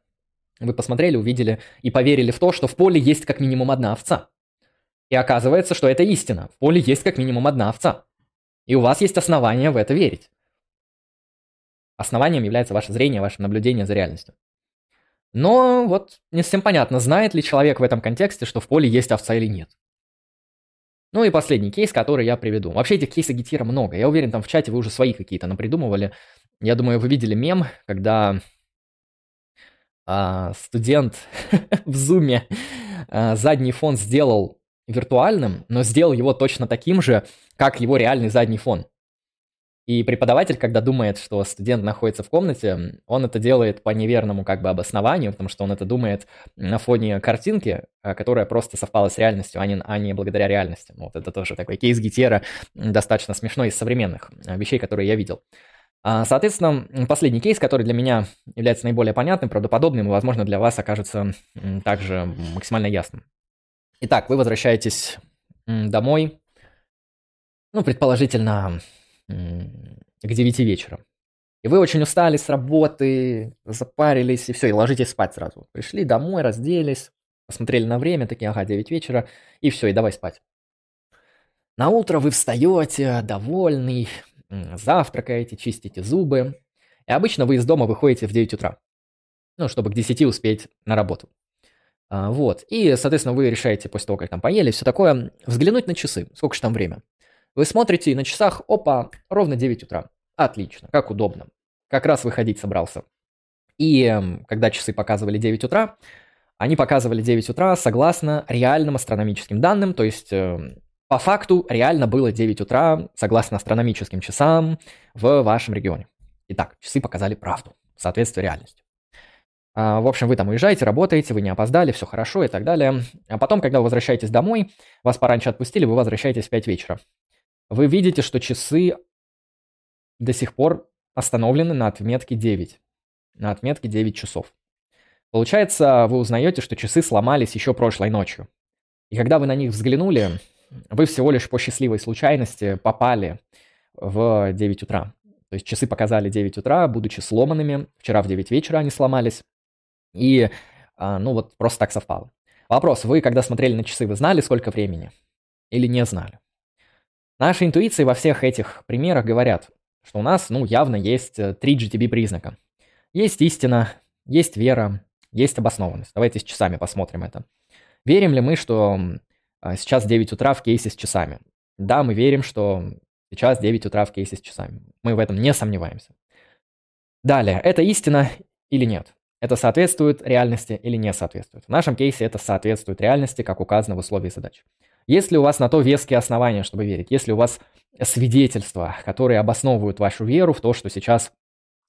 Вы посмотрели, увидели и поверили в то, что в поле есть как минимум одна овца. И оказывается, что это истина. В поле есть как минимум одна овца. И у вас есть основания в это верить. Основанием является ваше зрение, ваше наблюдение за реальностью. Но вот не совсем понятно, знает ли человек в этом контексте, что в поле есть овца или нет. Ну и последний кейс, который я приведу. Вообще этих кейсов Гетира много. Я уверен, там в чате вы уже свои какие-то напридумывали. Я думаю, вы видели мем, когда студент в зуме а, задний фон сделал виртуальным, но сделал его точно таким же, как его реальный задний фон. И преподаватель, когда думает, что студент находится в комнате, он это делает по неверному как бы обоснованию, потому что он это думает на фоне картинки, а, которая просто совпала с реальностью, а не, а не благодаря реальности. Вот это тоже такой кейс Гитера, достаточно смешной из современных а, вещей, которые я видел. А, соответственно, последний кейс, который для меня является наиболее понятным, правдоподобным и, возможно, для вас окажется также максимально ясным. Итак, вы возвращаетесь домой, ну, предположительно, к 9 вечера. И вы очень устали с работы, запарились, и все, и ложитесь спать сразу. Пришли домой, разделись, посмотрели на время, такие, ага, 9 вечера, и все, и давай спать. На утро вы встаете, довольный, завтракаете, чистите зубы. И обычно вы из дома выходите в 9 утра. Ну, чтобы к 10 успеть на работу. А, вот. И, соответственно, вы решаете после того, как там поели, все такое, взглянуть на часы. Сколько же там время? Вы смотрите на часах, опа, ровно 9 утра. Отлично, как удобно. Как раз выходить собрался. И эм, когда часы показывали 9 утра, они показывали 9 утра согласно реальным астрономическим данным, то есть эм, по факту реально было 9 утра согласно астрономическим часам в вашем регионе. Итак, часы показали правду, соответствие реальности. А, в общем, вы там уезжаете, работаете, вы не опоздали, все хорошо и так далее. А потом, когда вы возвращаетесь домой, вас пораньше отпустили, вы возвращаетесь в 5 вечера вы видите, что часы до сих пор остановлены на отметке 9. На отметке 9 часов. Получается, вы узнаете, что часы сломались еще прошлой ночью. И когда вы на них взглянули, вы всего лишь по счастливой случайности попали в 9 утра. То есть часы показали 9 утра, будучи сломанными. Вчера в 9 вечера они сломались. И, а, ну вот, просто так совпало. Вопрос, вы когда смотрели на часы, вы знали, сколько времени? Или не знали? Наши интуиции во всех этих примерах говорят, что у нас, ну, явно есть э, три GTB признака. Есть истина, есть вера, есть обоснованность. Давайте с часами посмотрим это. Верим ли мы, что сейчас 9 утра в кейсе с часами? Да, мы верим, что сейчас 9 утра в кейсе с часами. Мы в этом не сомневаемся. Далее, это истина или нет? Это соответствует реальности или не соответствует? В нашем кейсе это соответствует реальности, как указано в условии задачи. Если у вас на то веские основания, чтобы верить, если у вас свидетельства, которые обосновывают вашу веру в то, что сейчас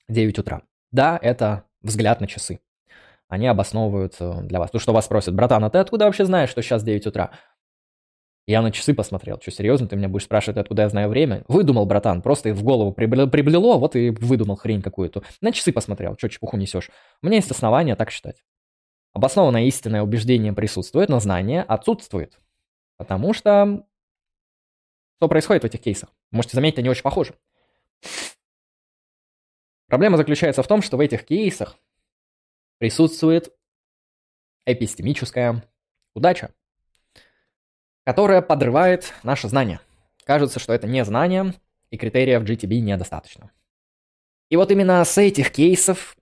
9 утра. Да, это взгляд на часы. Они обосновывают для вас. То, что вас просят, братан, а ты откуда вообще знаешь, что сейчас 9 утра? Я на часы посмотрел. Что, серьезно, ты меня будешь спрашивать, откуда я знаю время? Выдумал, братан, просто в голову приблело, вот и выдумал хрень какую-то. На часы посмотрел, что чепуху несешь? У меня есть основания так считать. Обоснованное истинное убеждение присутствует, но знание отсутствует. Потому что что происходит в этих кейсах? Можете заметить, они очень похожи. Проблема заключается в том, что в этих кейсах присутствует эпистемическая удача, которая подрывает наше знание. Кажется, что это не знание, и критериев GTB недостаточно. И вот именно с этих кейсов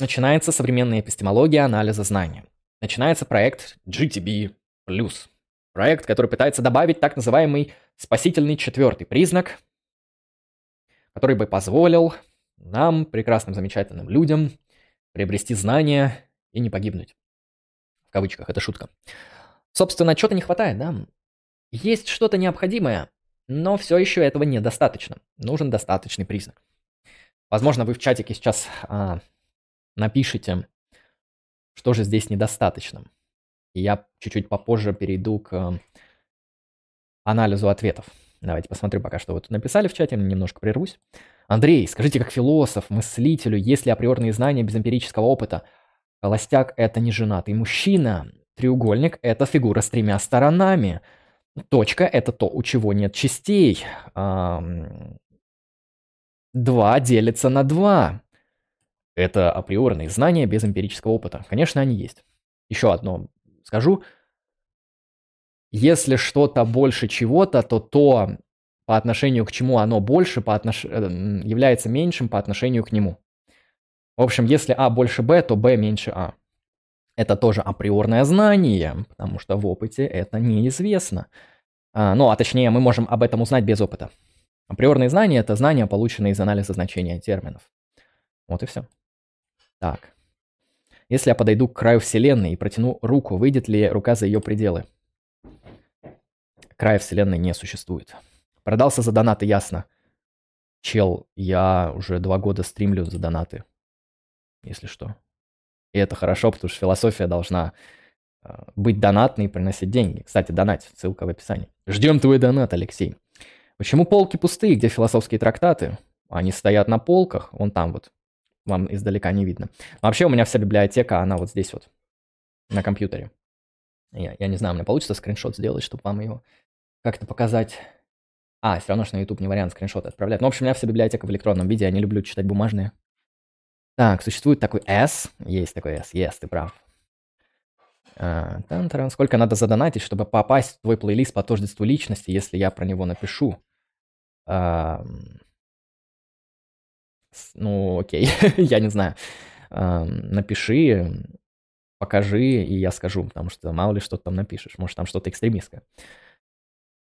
начинается современная эпистемология анализа знания. Начинается проект GTB+. Проект, который пытается добавить так называемый спасительный четвертый признак, который бы позволил нам, прекрасным, замечательным людям, приобрести знания и не погибнуть. В кавычках, это шутка. Собственно, чего-то не хватает, да? Есть что-то необходимое, но все еще этого недостаточно. Нужен достаточный признак. Возможно, вы в чатике сейчас а, напишите, что же здесь недостаточно. И я чуть-чуть попозже перейду к анализу ответов. Давайте посмотрю пока, что вы тут написали в чате, немножко прервусь. Андрей, скажите, как философ, мыслителю, есть ли априорные знания без эмпирического опыта? Холостяк – это не женатый мужчина. Треугольник – это фигура с тремя сторонами. Точка – это то, у чего нет частей. Два делится на два. Это априорные знания без эмпирического опыта. Конечно, они есть. Еще одно скажу. Если что-то больше чего-то, то то, по отношению к чему оно больше, по отнош... Э, является меньшим по отношению к нему. В общем, если А больше Б, то Б меньше А. Это тоже априорное знание, потому что в опыте это неизвестно. А, ну, а точнее, мы можем об этом узнать без опыта. Априорные знания – это знания, полученные из анализа значения терминов. Вот и все. Так. Если я подойду к краю Вселенной и протяну руку, выйдет ли рука за ее пределы? Края Вселенной не существует. Продался за донаты, ясно. Чел, я уже два года стримлю за донаты. Если что. И это хорошо, потому что философия должна э, быть донатной и приносить деньги. Кстати, донать, ссылка в описании. Ждем твой донат, Алексей. Почему полки пустые, где философские трактаты? Они стоят на полках, вон там вот. Вам издалека не видно. Вообще у меня вся библиотека, она вот здесь вот, на компьютере. Я, я не знаю, мне получится скриншот сделать, чтобы вам его как-то показать. А, все равно, что на YouTube не вариант скриншоты отправлять. Ну, в общем, у меня вся библиотека в электронном виде, я не люблю читать бумажные. Так, существует такой S. Есть такой S, yes, ты прав. А, Сколько надо задонатить, чтобы попасть в твой плейлист по тождеству личности, если я про него напишу? А, ну, окей, я не знаю. А, напиши, покажи, и я скажу, потому что мало ли что ты там напишешь. Может, там что-то экстремистское.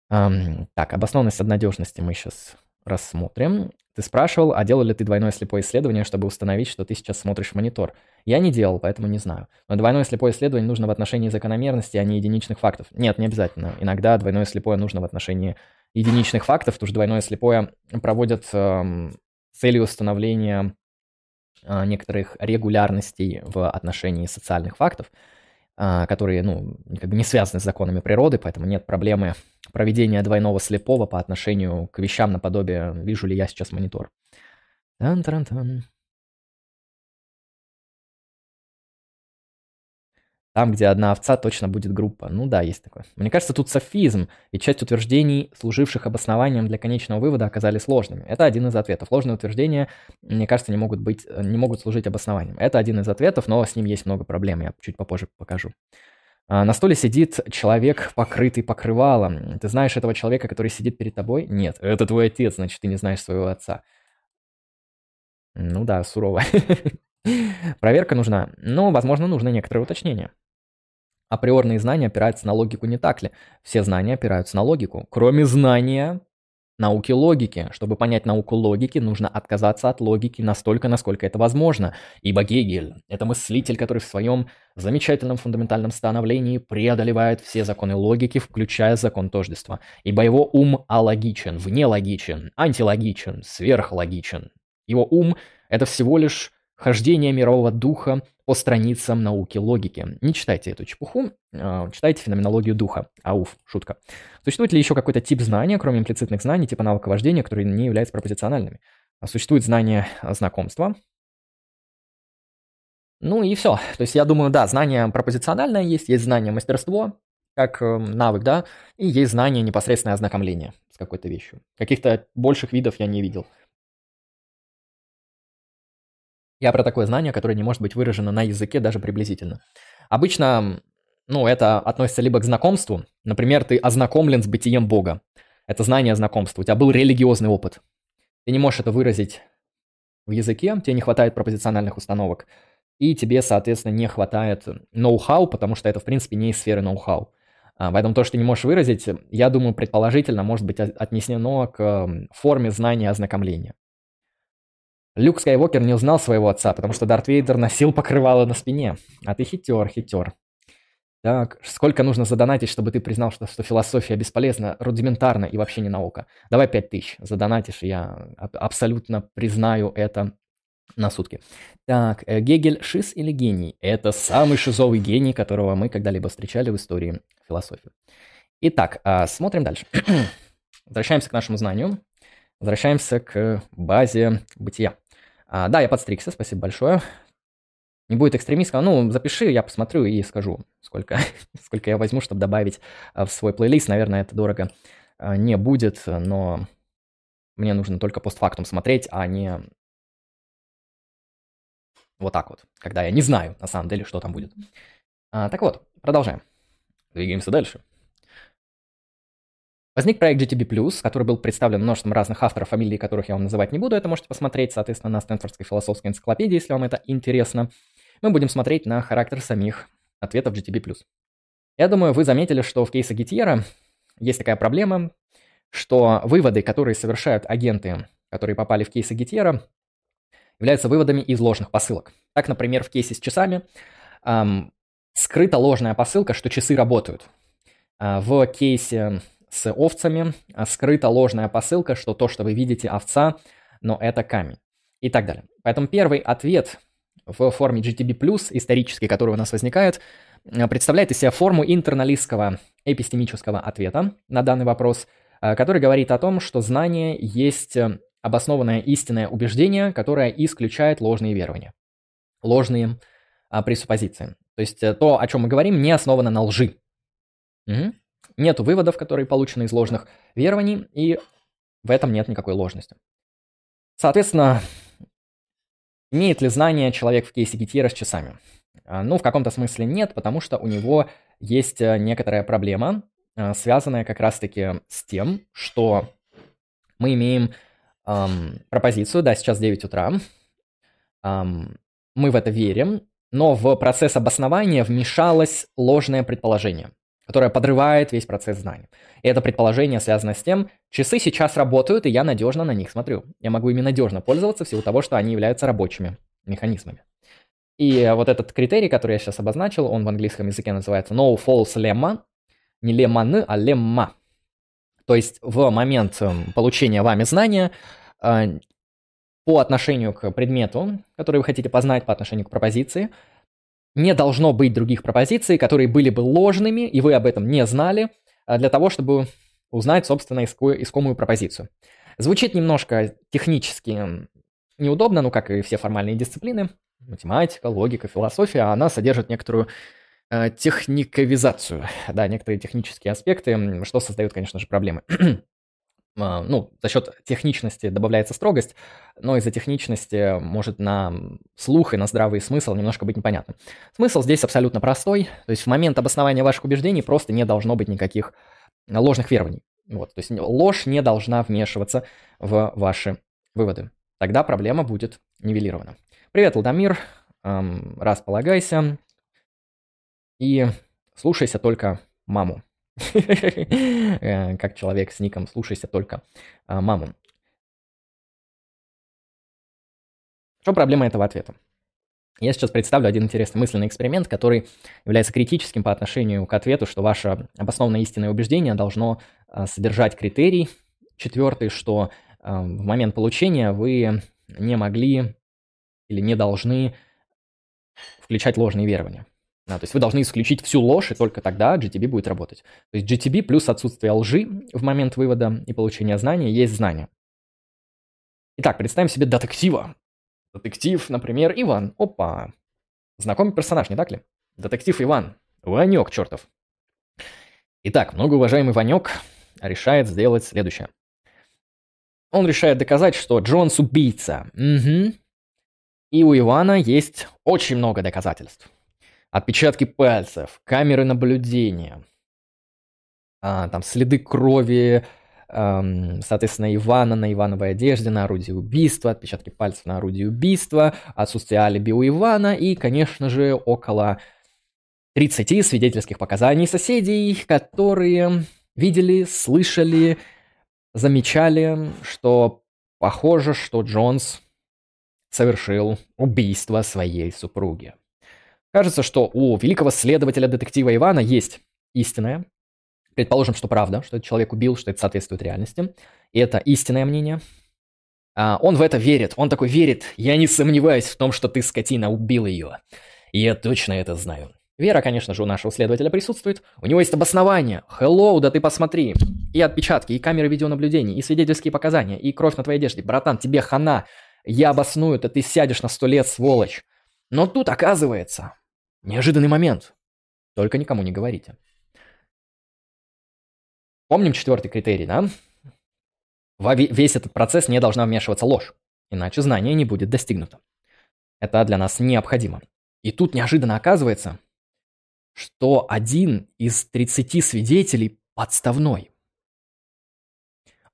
Так, обоснованность однодежности мы сейчас рассмотрим. Ты спрашивал, а делал ли ты двойное слепое исследование, чтобы установить, что ты сейчас смотришь в монитор? Я не делал, поэтому не знаю. Но двойное слепое исследование нужно в отношении закономерности, а не единичных фактов. Нет, не обязательно. Иногда двойное слепое нужно в отношении единичных фактов, потому что двойное слепое проводят э, целью установления э, некоторых регулярностей в отношении социальных фактов. А, которые, ну, как бы не связаны с законами природы, поэтому нет проблемы проведения двойного слепого по отношению к вещам наподобие «вижу ли я сейчас монитор». Тан-таран-тан. Там, где одна овца, точно будет группа. Ну да, есть такое. Мне кажется, тут софизм, и часть утверждений, служивших обоснованием для конечного вывода, оказались ложными. Это один из ответов. Ложные утверждения, мне кажется, не могут, быть, не могут служить обоснованием. Это один из ответов, но с ним есть много проблем, я чуть попозже покажу. А, на столе сидит человек, покрытый покрывалом. Ты знаешь этого человека, который сидит перед тобой? Нет, это твой отец, значит, ты не знаешь своего отца. Ну да, сурово. Проверка нужна. Но, возможно, нужно некоторые уточнения. Априорные знания опираются на логику, не так ли? Все знания опираются на логику, кроме знания науки логики. Чтобы понять науку логики, нужно отказаться от логики настолько, насколько это возможно. Ибо Гегель – это мыслитель, который в своем замечательном фундаментальном становлении преодолевает все законы логики, включая закон тождества. Ибо его ум алогичен, внелогичен, антилогичен, сверхлогичен. Его ум – это всего лишь хождение мирового духа по страницам науки логики. Не читайте эту чепуху, а, читайте феноменологию духа. Ауф, шутка. Существует ли еще какой-то тип знания, кроме имплицитных знаний, типа навыка вождения, которые не являются пропозициональными? А существует знание знакомства. Ну и все. То есть я думаю, да, знание пропозициональное есть, есть знание мастерство, как э, навык, да, и есть знание непосредственное ознакомление с какой-то вещью. Каких-то больших видов я не видел. Я про такое знание, которое не может быть выражено на языке даже приблизительно. Обычно, ну, это относится либо к знакомству, например, ты ознакомлен с бытием Бога. Это знание знакомства. У тебя был религиозный опыт. Ты не можешь это выразить в языке, тебе не хватает пропозициональных установок. И тебе, соответственно, не хватает ноу-хау, потому что это, в принципе, не из сферы ноу-хау. А, поэтому то, что ты не можешь выразить, я думаю, предположительно может быть отнесено к форме знания ознакомления. Люк Скайуокер не узнал своего отца, потому что Дарт Вейдер носил покрывало на спине. А ты хитер, хитер. Так, сколько нужно задонатить, чтобы ты признал, что, что философия бесполезна, рудиментарна и вообще не наука? Давай пять тысяч задонатишь, я абсолютно признаю это на сутки. Так, э, Гегель шиз или гений? Это самый шизовый гений, которого мы когда-либо встречали в истории философии. Итак, а, смотрим дальше. Возвращаемся к нашему знанию. Возвращаемся к базе бытия. А, да, я подстригся, спасибо большое. Не будет экстремистского, ну, запиши, я посмотрю и скажу, сколько, сколько я возьму, чтобы добавить а, в свой плейлист. Наверное, это дорого а, не будет, но мне нужно только постфактум смотреть, а не вот так вот, когда я не знаю, на самом деле, что там будет. А, так вот, продолжаем. Двигаемся дальше. Возник проект GTB+, который был представлен множеством разных авторов, фамилии которых я вам называть не буду. Это можете посмотреть, соответственно, на Стэнфордской философской энциклопедии, если вам это интересно. Мы будем смотреть на характер самих ответов GTB+. Я думаю, вы заметили, что в кейсе Гитьера есть такая проблема, что выводы, которые совершают агенты, которые попали в кейсы Гитьера, являются выводами из ложных посылок. Так, например, в кейсе с часами эм, скрыта ложная посылка, что часы работают. Э, в кейсе с овцами э, скрыта ложная посылка, что то, что вы видите, овца, но это камень. И так далее. Поэтому первый ответ в форме GTB+, исторический, который у нас возникает, э, представляет из себя форму интерналистского эпистемического ответа на данный вопрос, который говорит о том, что знание есть обоснованное истинное убеждение, которое исключает ложные верования, ложные а, пресуппозиции. То есть э, то, о чем мы говорим, не основано на лжи. Угу. Нету выводов, которые получены из ложных верований, и в этом нет никакой ложности. Соответственно, имеет ли знание человек в кейсе Гетьера с часами? А, ну, в каком-то смысле нет, потому что у него есть э, некоторая проблема, э, связанная как раз-таки с тем, что мы имеем эм, пропозицию, да, сейчас 9 утра, эм, мы в это верим, но в процесс обоснования вмешалось ложное предположение, которое подрывает весь процесс знания. И это предположение связано с тем, часы сейчас работают, и я надежно на них смотрю. Я могу ими надежно пользоваться в силу того, что они являются рабочими механизмами. И вот этот критерий, который я сейчас обозначил, он в английском языке называется no false lemma, не lemma, а lemma. То есть в момент эм, получения вами знания э, по отношению к предмету, который вы хотите познать, по отношению к пропозиции, не должно быть других пропозиций, которые были бы ложными, и вы об этом не знали, э, для того, чтобы узнать, собственно, искомую пропозицию. Звучит немножко технически неудобно, ну, как и все формальные дисциплины. Математика, логика, философия, она содержит некоторую Э, техниковизацию, да, некоторые технические аспекты, что создает, конечно же, проблемы. А, ну, за счет техничности добавляется строгость, но из-за техничности может на слух и на здравый смысл немножко быть непонятно. Смысл здесь абсолютно простой, то есть в момент обоснования ваших убеждений просто не должно быть никаких ложных верований. Вот, то есть ложь не должна вмешиваться в ваши выводы. Тогда проблема будет нивелирована. Привет, Ладомир, располагайся, и слушайся только маму. Как человек с ником «слушайся только а, маму». Чем проблема этого ответа? Я сейчас представлю один интересный мысленный эксперимент, который является критическим по отношению к ответу, что ваше обоснованное истинное убеждение должно а, содержать критерий. Четвертый, что а, в момент получения вы не могли или не должны включать ложные верования. Да, то есть вы должны исключить всю ложь, и только тогда GTB будет работать. То есть GTB плюс отсутствие лжи в момент вывода и получения знания есть знание. Итак, представим себе детектива. Детектив, например, Иван. Опа. Знакомый персонаж, не так ли? Детектив Иван. Ванек, чертов. Итак, многоуважаемый Ванек решает сделать следующее. Он решает доказать, что Джонс убийца. Угу. И у Ивана есть очень много доказательств отпечатки пальцев, камеры наблюдения, а, там следы крови, эм, соответственно, Ивана на Ивановой одежде, на орудии убийства, отпечатки пальцев на орудии убийства, отсутствие алиби у Ивана и, конечно же, около 30 свидетельских показаний соседей, которые видели, слышали, замечали, что похоже, что Джонс совершил убийство своей супруги. Кажется, что у великого следователя детектива Ивана есть истинное. Предположим, что правда, что этот человек убил, что это соответствует реальности. И это истинное мнение. А, он в это верит. Он такой верит. Я не сомневаюсь в том, что ты, скотина, убил ее. Я точно это знаю. Вера, конечно же, у нашего следователя присутствует. У него есть обоснование. Hello, да ты посмотри. И отпечатки, и камеры видеонаблюдения, и свидетельские показания, и кровь на твоей одежде. Братан, тебе хана. Я обосную это, ты сядешь на сто лет, сволочь. Но тут, оказывается, неожиданный момент. Только никому не говорите. Помним четвертый критерий, да? Во весь этот процесс не должна вмешиваться ложь, иначе знание не будет достигнуто. Это для нас необходимо. И тут неожиданно оказывается, что один из 30 свидетелей подставной.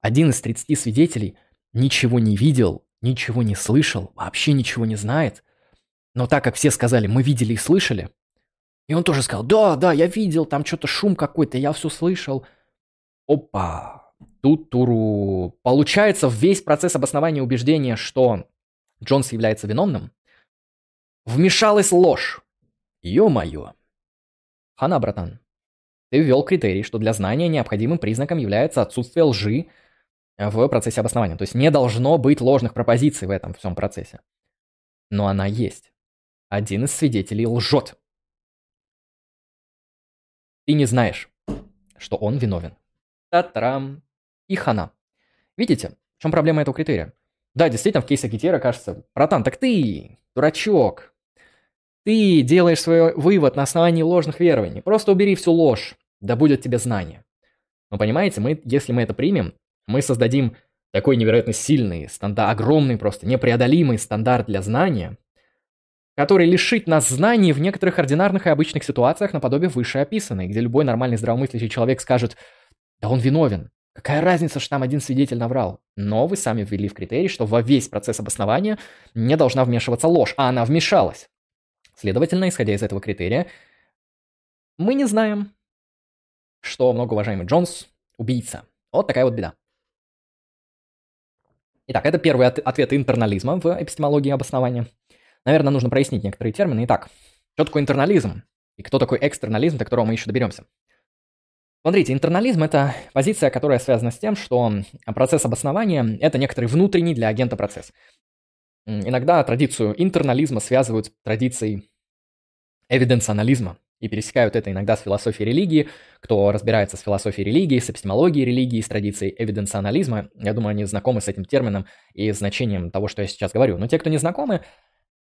Один из 30 свидетелей ничего не видел, ничего не слышал, вообще ничего не знает. Но так как все сказали, мы видели и слышали, и он тоже сказал, да, да, я видел, там что-то шум какой-то, я все слышал. Опа, тут туру. Получается, весь процесс обоснования убеждения, что Джонс является виновным, вмешалась ложь. Ё-моё. Хана, братан, ты ввел критерий, что для знания необходимым признаком является отсутствие лжи в процессе обоснования. То есть не должно быть ложных пропозиций в этом всем процессе. Но она есть. Один из свидетелей лжет. Ты не знаешь, что он виновен. Та-тарам. И хана. Видите, в чем проблема этого критерия? Да, действительно, в кейсе Гетера кажется, братан, так ты, дурачок, ты делаешь свой вывод на основании ложных верований. Просто убери всю ложь, да будет тебе знание. Но понимаете, мы, если мы это примем, мы создадим такой невероятно сильный, стандарт, огромный просто, непреодолимый стандарт для знания, который лишит нас знаний в некоторых ординарных и обычных ситуациях наподобие вышеописанной, где любой нормальный здравомыслящий человек скажет, да он виновен, какая разница, что там один свидетель наврал. Но вы сами ввели в критерий, что во весь процесс обоснования не должна вмешиваться ложь, а она вмешалась. Следовательно, исходя из этого критерия, мы не знаем, что многоуважаемый Джонс – убийца. Вот такая вот беда. Итак, это первый от- ответ интернализма в эпистемологии обоснования. Наверное, нужно прояснить некоторые термины. Итак, что такое интернализм и кто такой экстернализм, до которого мы еще доберемся. Смотрите, интернализм – это позиция, которая связана с тем, что процесс обоснования – это некоторый внутренний для агента процесс. Иногда традицию интернализма связывают с традицией эвиденционализма и пересекают это иногда с философией религии. Кто разбирается с философией религии, с эпистемологией религии, с традицией эвиденционализма, я думаю, они знакомы с этим термином и значением того, что я сейчас говорю. Но те, кто не знакомы,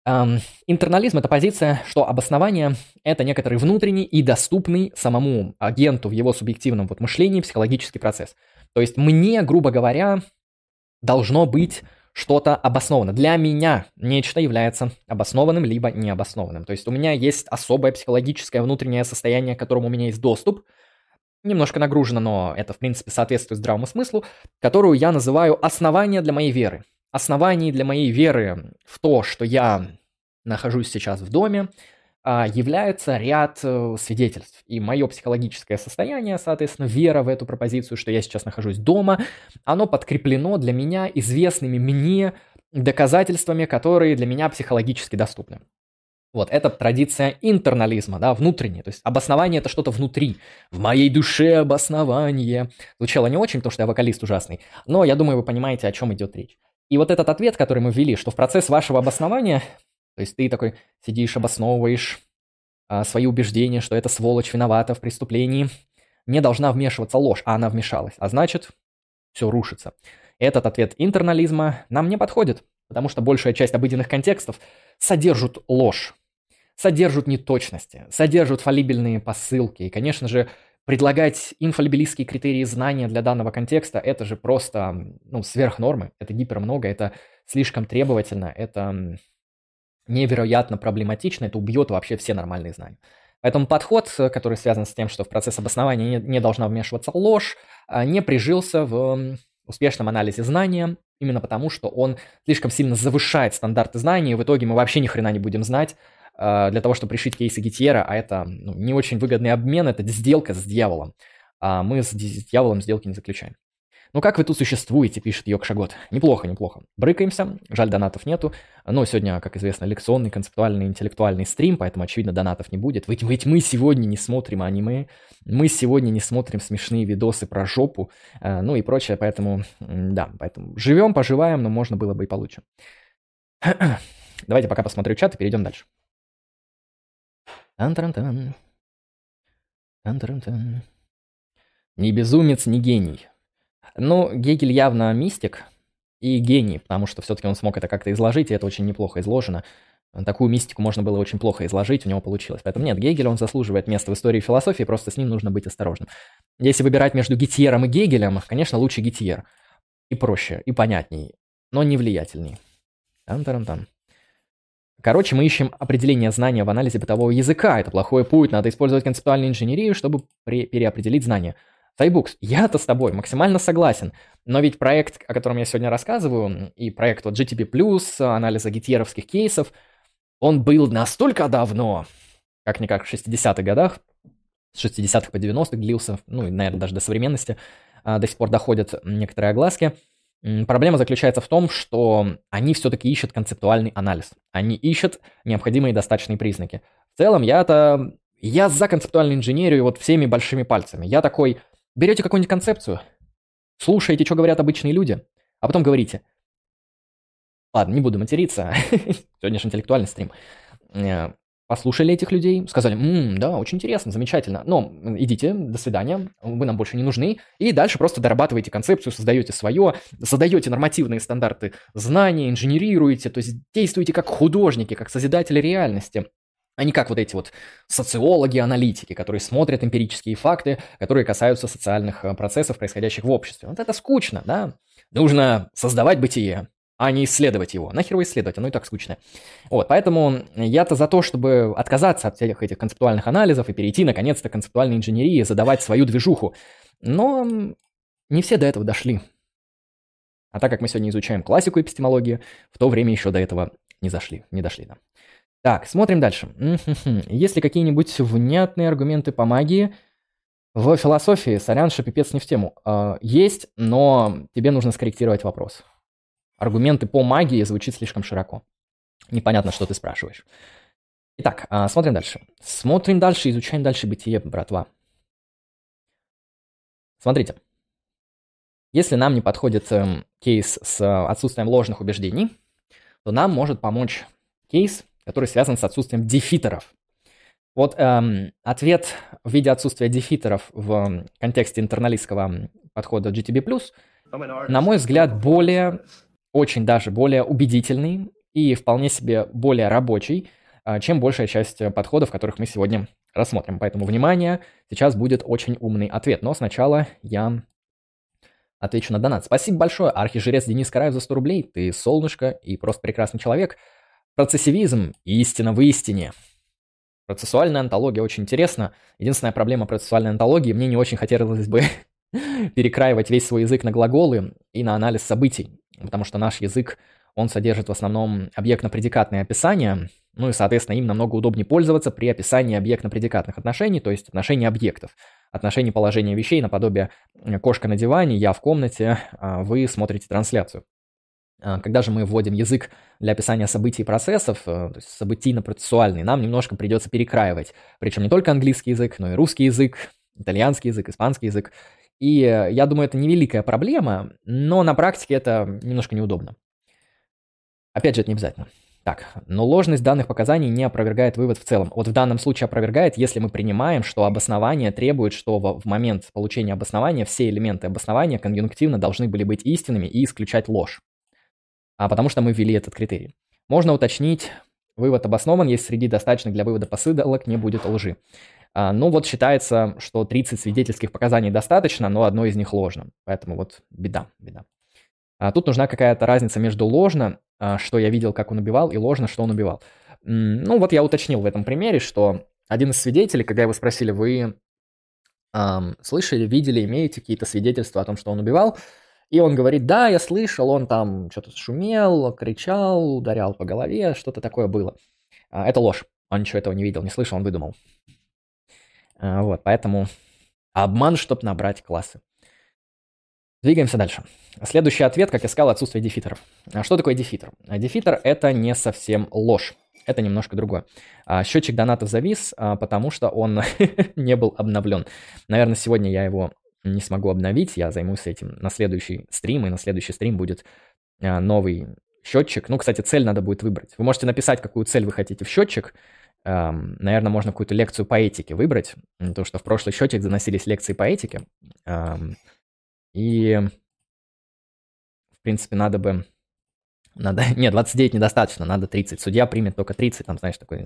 эм, интернализм – это позиция, что обоснование – это некоторый внутренний и доступный самому агенту в его субъективном вот мышлении психологический процесс. То есть мне, грубо говоря, должно быть что-то обосновано. Для меня нечто является обоснованным либо необоснованным. То есть у меня есть особое психологическое внутреннее состояние, к которому у меня есть доступ, немножко нагружено, но это, в принципе, соответствует здравому смыслу, которую я называю основание для моей веры. Основание для моей веры в то, что я нахожусь сейчас в доме, а, является ряд э, свидетельств. И мое психологическое состояние, соответственно, вера в эту пропозицию, что я сейчас нахожусь дома, оно подкреплено для меня известными мне доказательствами, которые для меня психологически доступны. Вот, это традиция интернализма, да, внутренняя. То есть обоснование это что-то внутри. В моей душе обоснование. Звучало не очень, потому что я вокалист ужасный. Но я думаю, вы понимаете, о чем идет речь. И вот этот ответ, который мы ввели, что в процесс вашего обоснования то есть ты такой сидишь, обосновываешь а, свои убеждения, что эта сволочь виновата в преступлении. Не должна вмешиваться ложь, а она вмешалась. А значит, все рушится. Этот ответ интернализма нам не подходит, потому что большая часть обыденных контекстов содержат ложь, содержат неточности, содержат фалибельные посылки. И, конечно же, предлагать инфалибилистские критерии знания для данного контекста – это же просто ну, сверх нормы, это гипермного, это слишком требовательно, это невероятно проблематично, это убьет вообще все нормальные знания. Поэтому подход, э, который связан с тем, что в процесс обоснования не, не должна вмешиваться ложь, а, не прижился в успешном анализе знания, именно потому, что он слишком сильно завышает стандарты знаний, и в итоге мы вообще ни хрена не будем знать для того, чтобы решить кейсы Гетьера, а это ну, не очень выгодный обмен, это сделка с дьяволом. А мы с дьяволом сделки не заключаем. Ну как вы тут существуете, пишет Йокшагот. Неплохо, неплохо. Брыкаемся, жаль, донатов нету. Но сегодня, как известно, лекционный, концептуальный, интеллектуальный стрим, поэтому, очевидно, донатов не будет. Ведь, ведь мы сегодня не смотрим аниме, мы сегодня не смотрим смешные видосы про жопу, э, ну и прочее, поэтому, да, поэтому живем, поживаем, но можно было бы и получше. Давайте пока посмотрю чат и перейдем дальше. Тан-таран-тан. Тан-таран-тан. Не безумец, не гений. Ну, Гегель явно мистик и гений, потому что все-таки он смог это как-то изложить, и это очень неплохо изложено. Такую мистику можно было очень плохо изложить, у него получилось. Поэтому нет, Гегель, он заслуживает места в истории философии, просто с ним нужно быть осторожным. Если выбирать между Гитьером и Гегелем, конечно, лучше Гитьер. И проще, и понятней, но не влиятельней. Там-тарам-там. Короче, мы ищем определение знания в анализе бытового языка. Это плохой путь, надо использовать концептуальную инженерию, чтобы переопределить знания. Тайбукс, я-то с тобой максимально согласен. Но ведь проект, о котором я сегодня рассказываю, и проект вот GTP+, анализа гитьеровских кейсов, он был настолько давно, как-никак в 60-х годах, с 60-х по 90-х длился, ну, и, наверное, даже до современности, а, до сих пор доходят некоторые огласки. Проблема заключается в том, что они все-таки ищут концептуальный анализ. Они ищут необходимые достаточные признаки. В целом, я-то... Я за концептуальную инженерию вот всеми большими пальцами. Я такой, берете какую-нибудь концепцию, слушаете, что говорят обычные люди, а потом говорите. Ладно, не буду материться. Сегодня же интеллектуальный стрим. Послушали этих людей, сказали, «Ммм, да, очень интересно, замечательно, но идите, до свидания, вы нам больше не нужны, и дальше просто дорабатываете концепцию, создаете свое, задаете нормативные стандарты знаний, инженерируете, то есть действуете как художники, как созидатели реальности, а не как вот эти вот социологи, аналитики, которые смотрят эмпирические факты, которые касаются социальных э, процессов, происходящих в обществе. Вот это скучно, да? Нужно создавать бытие, а не исследовать его. Нахер его исследовать, оно и так скучно. Вот, поэтому я-то за то, чтобы отказаться от всех этих концептуальных анализов и перейти, наконец-то, к концептуальной инженерии, задавать свою движуху. Но не все до этого дошли. А так как мы сегодня изучаем классику эпистемологии, в то время еще до этого не зашли, не дошли, да. Так, смотрим дальше. Есть ли какие-нибудь внятные аргументы по магии в философии? Сорян, что пипец не в тему. Uh, есть, но тебе нужно скорректировать вопрос аргументы по магии звучит слишком широко. Непонятно, что ты спрашиваешь. Итак, а, смотрим дальше. Смотрим дальше, изучаем дальше бытие, братва. Смотрите. Если нам не подходит эм, кейс с отсутствием ложных убеждений, то нам может помочь кейс, который связан с отсутствием дефитеров. Вот эм, ответ в виде отсутствия дефитеров в контексте интерналистского подхода GTB+, на мой взгляд, более очень даже более убедительный и вполне себе более рабочий, а, чем большая часть подходов, которых мы сегодня рассмотрим. Поэтому, внимание, сейчас будет очень умный ответ. Но сначала я отвечу на донат. Спасибо большое, архижрец Денис Караев за 100 рублей. Ты солнышко и просто прекрасный человек. Процессивизм – истина в истине. Процессуальная антология очень интересна. Единственная проблема процессуальной антологии – мне не очень хотелось бы перекраивать весь свой язык на глаголы и на анализ событий потому что наш язык, он содержит в основном объектно-предикатные описания, ну и, соответственно, им намного удобнее пользоваться при описании объектно-предикатных отношений, то есть отношений объектов, отношений положения вещей наподобие кошка на диване, я в комнате, а вы смотрите трансляцию. А когда же мы вводим язык для описания событий и процессов, э, то есть событийно-процессуальный, нам немножко придется перекраивать. Причем не только английский язык, но и русский язык, итальянский язык, испанский язык. И э, я думаю, это невеликая проблема, но на практике это немножко неудобно. Опять же, это не обязательно. Так, но ложность данных показаний не опровергает вывод в целом. Вот в данном случае опровергает, если мы принимаем, что обоснование требует, что в, момент получения обоснования все элементы обоснования конъюнктивно должны были быть истинными и исключать ложь. А потому что мы ввели этот критерий. Можно уточнить, вывод обоснован, если среди достаточных для вывода посылок не будет лжи. А, ну вот считается, что 30 свидетельских показаний достаточно, но одно из них ложно. Поэтому вот беда, беда. А тут нужна какая-то разница между ложно, а, что я видел, как он убивал, и ложно, что он убивал. Ну вот я уточнил в этом примере, что один из свидетелей, когда его спросили, вы эм, слышали, видели, имеете какие-то свидетельства о том, что он убивал, и он говорит, да, я слышал, он там что-то шумел, кричал, ударял по голове, что-то такое было. Это ложь. Он ничего этого не видел, не слышал, он выдумал. А, вот, поэтому обман, чтобы набрать классы. Двигаемся дальше. Следующий ответ, как я сказал, отсутствие дефитеров. А что такое дефитер? Дефитер – это не совсем ложь. Это немножко другое. А счетчик донатов завис, а, потому что он не был обновлен. Наверное, сегодня я его не смогу обновить. Я займусь этим на следующий стрим, и на следующий стрим будет а, новый счетчик. Ну, кстати, цель надо будет выбрать. Вы можете написать, какую цель вы хотите в счетчик. Наверное, можно какую-то лекцию по этике выбрать, потому что в прошлый счетчик заносились лекции по этике. И, в принципе, надо бы... Надо... Нет, 29 недостаточно, надо 30. Судья примет только 30, там, знаешь, такой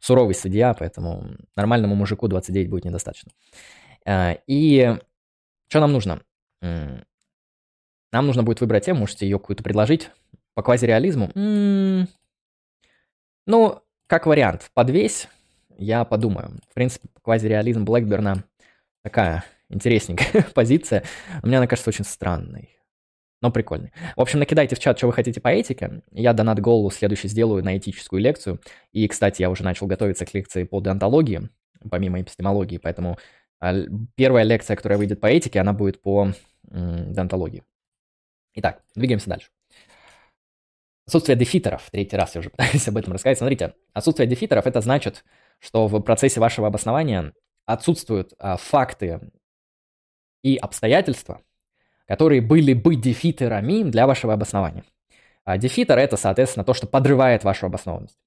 суровый судья, поэтому нормальному мужику 29 будет недостаточно. А, и что нам нужно? Нам нужно будет выбрать тему, можете ее какую-то предложить по квазиреализму. Ну, как вариант, подвесь, я подумаю. В принципе, квазиреализм Блэкберна такая интересненькая позиция. Мне она кажется очень странной. Но прикольный. В общем, накидайте в чат, что вы хотите по этике. Я донат голову следующий сделаю на этическую лекцию. И, кстати, я уже начал готовиться к лекции по деонтологии, помимо эпистемологии. Поэтому а, первая лекция, которая выйдет по этике, она будет по деонтологии. Итак, двигаемся дальше. Отсутствие дефитеров. Третий раз я уже пытаюсь об этом рассказать. Смотрите, отсутствие дефитеров – это значит, что в процессе вашего обоснования отсутствуют а, факты и обстоятельства, которые были бы дефитерами для вашего обоснования. А дефитер – это, соответственно, то, что подрывает вашу обоснованность.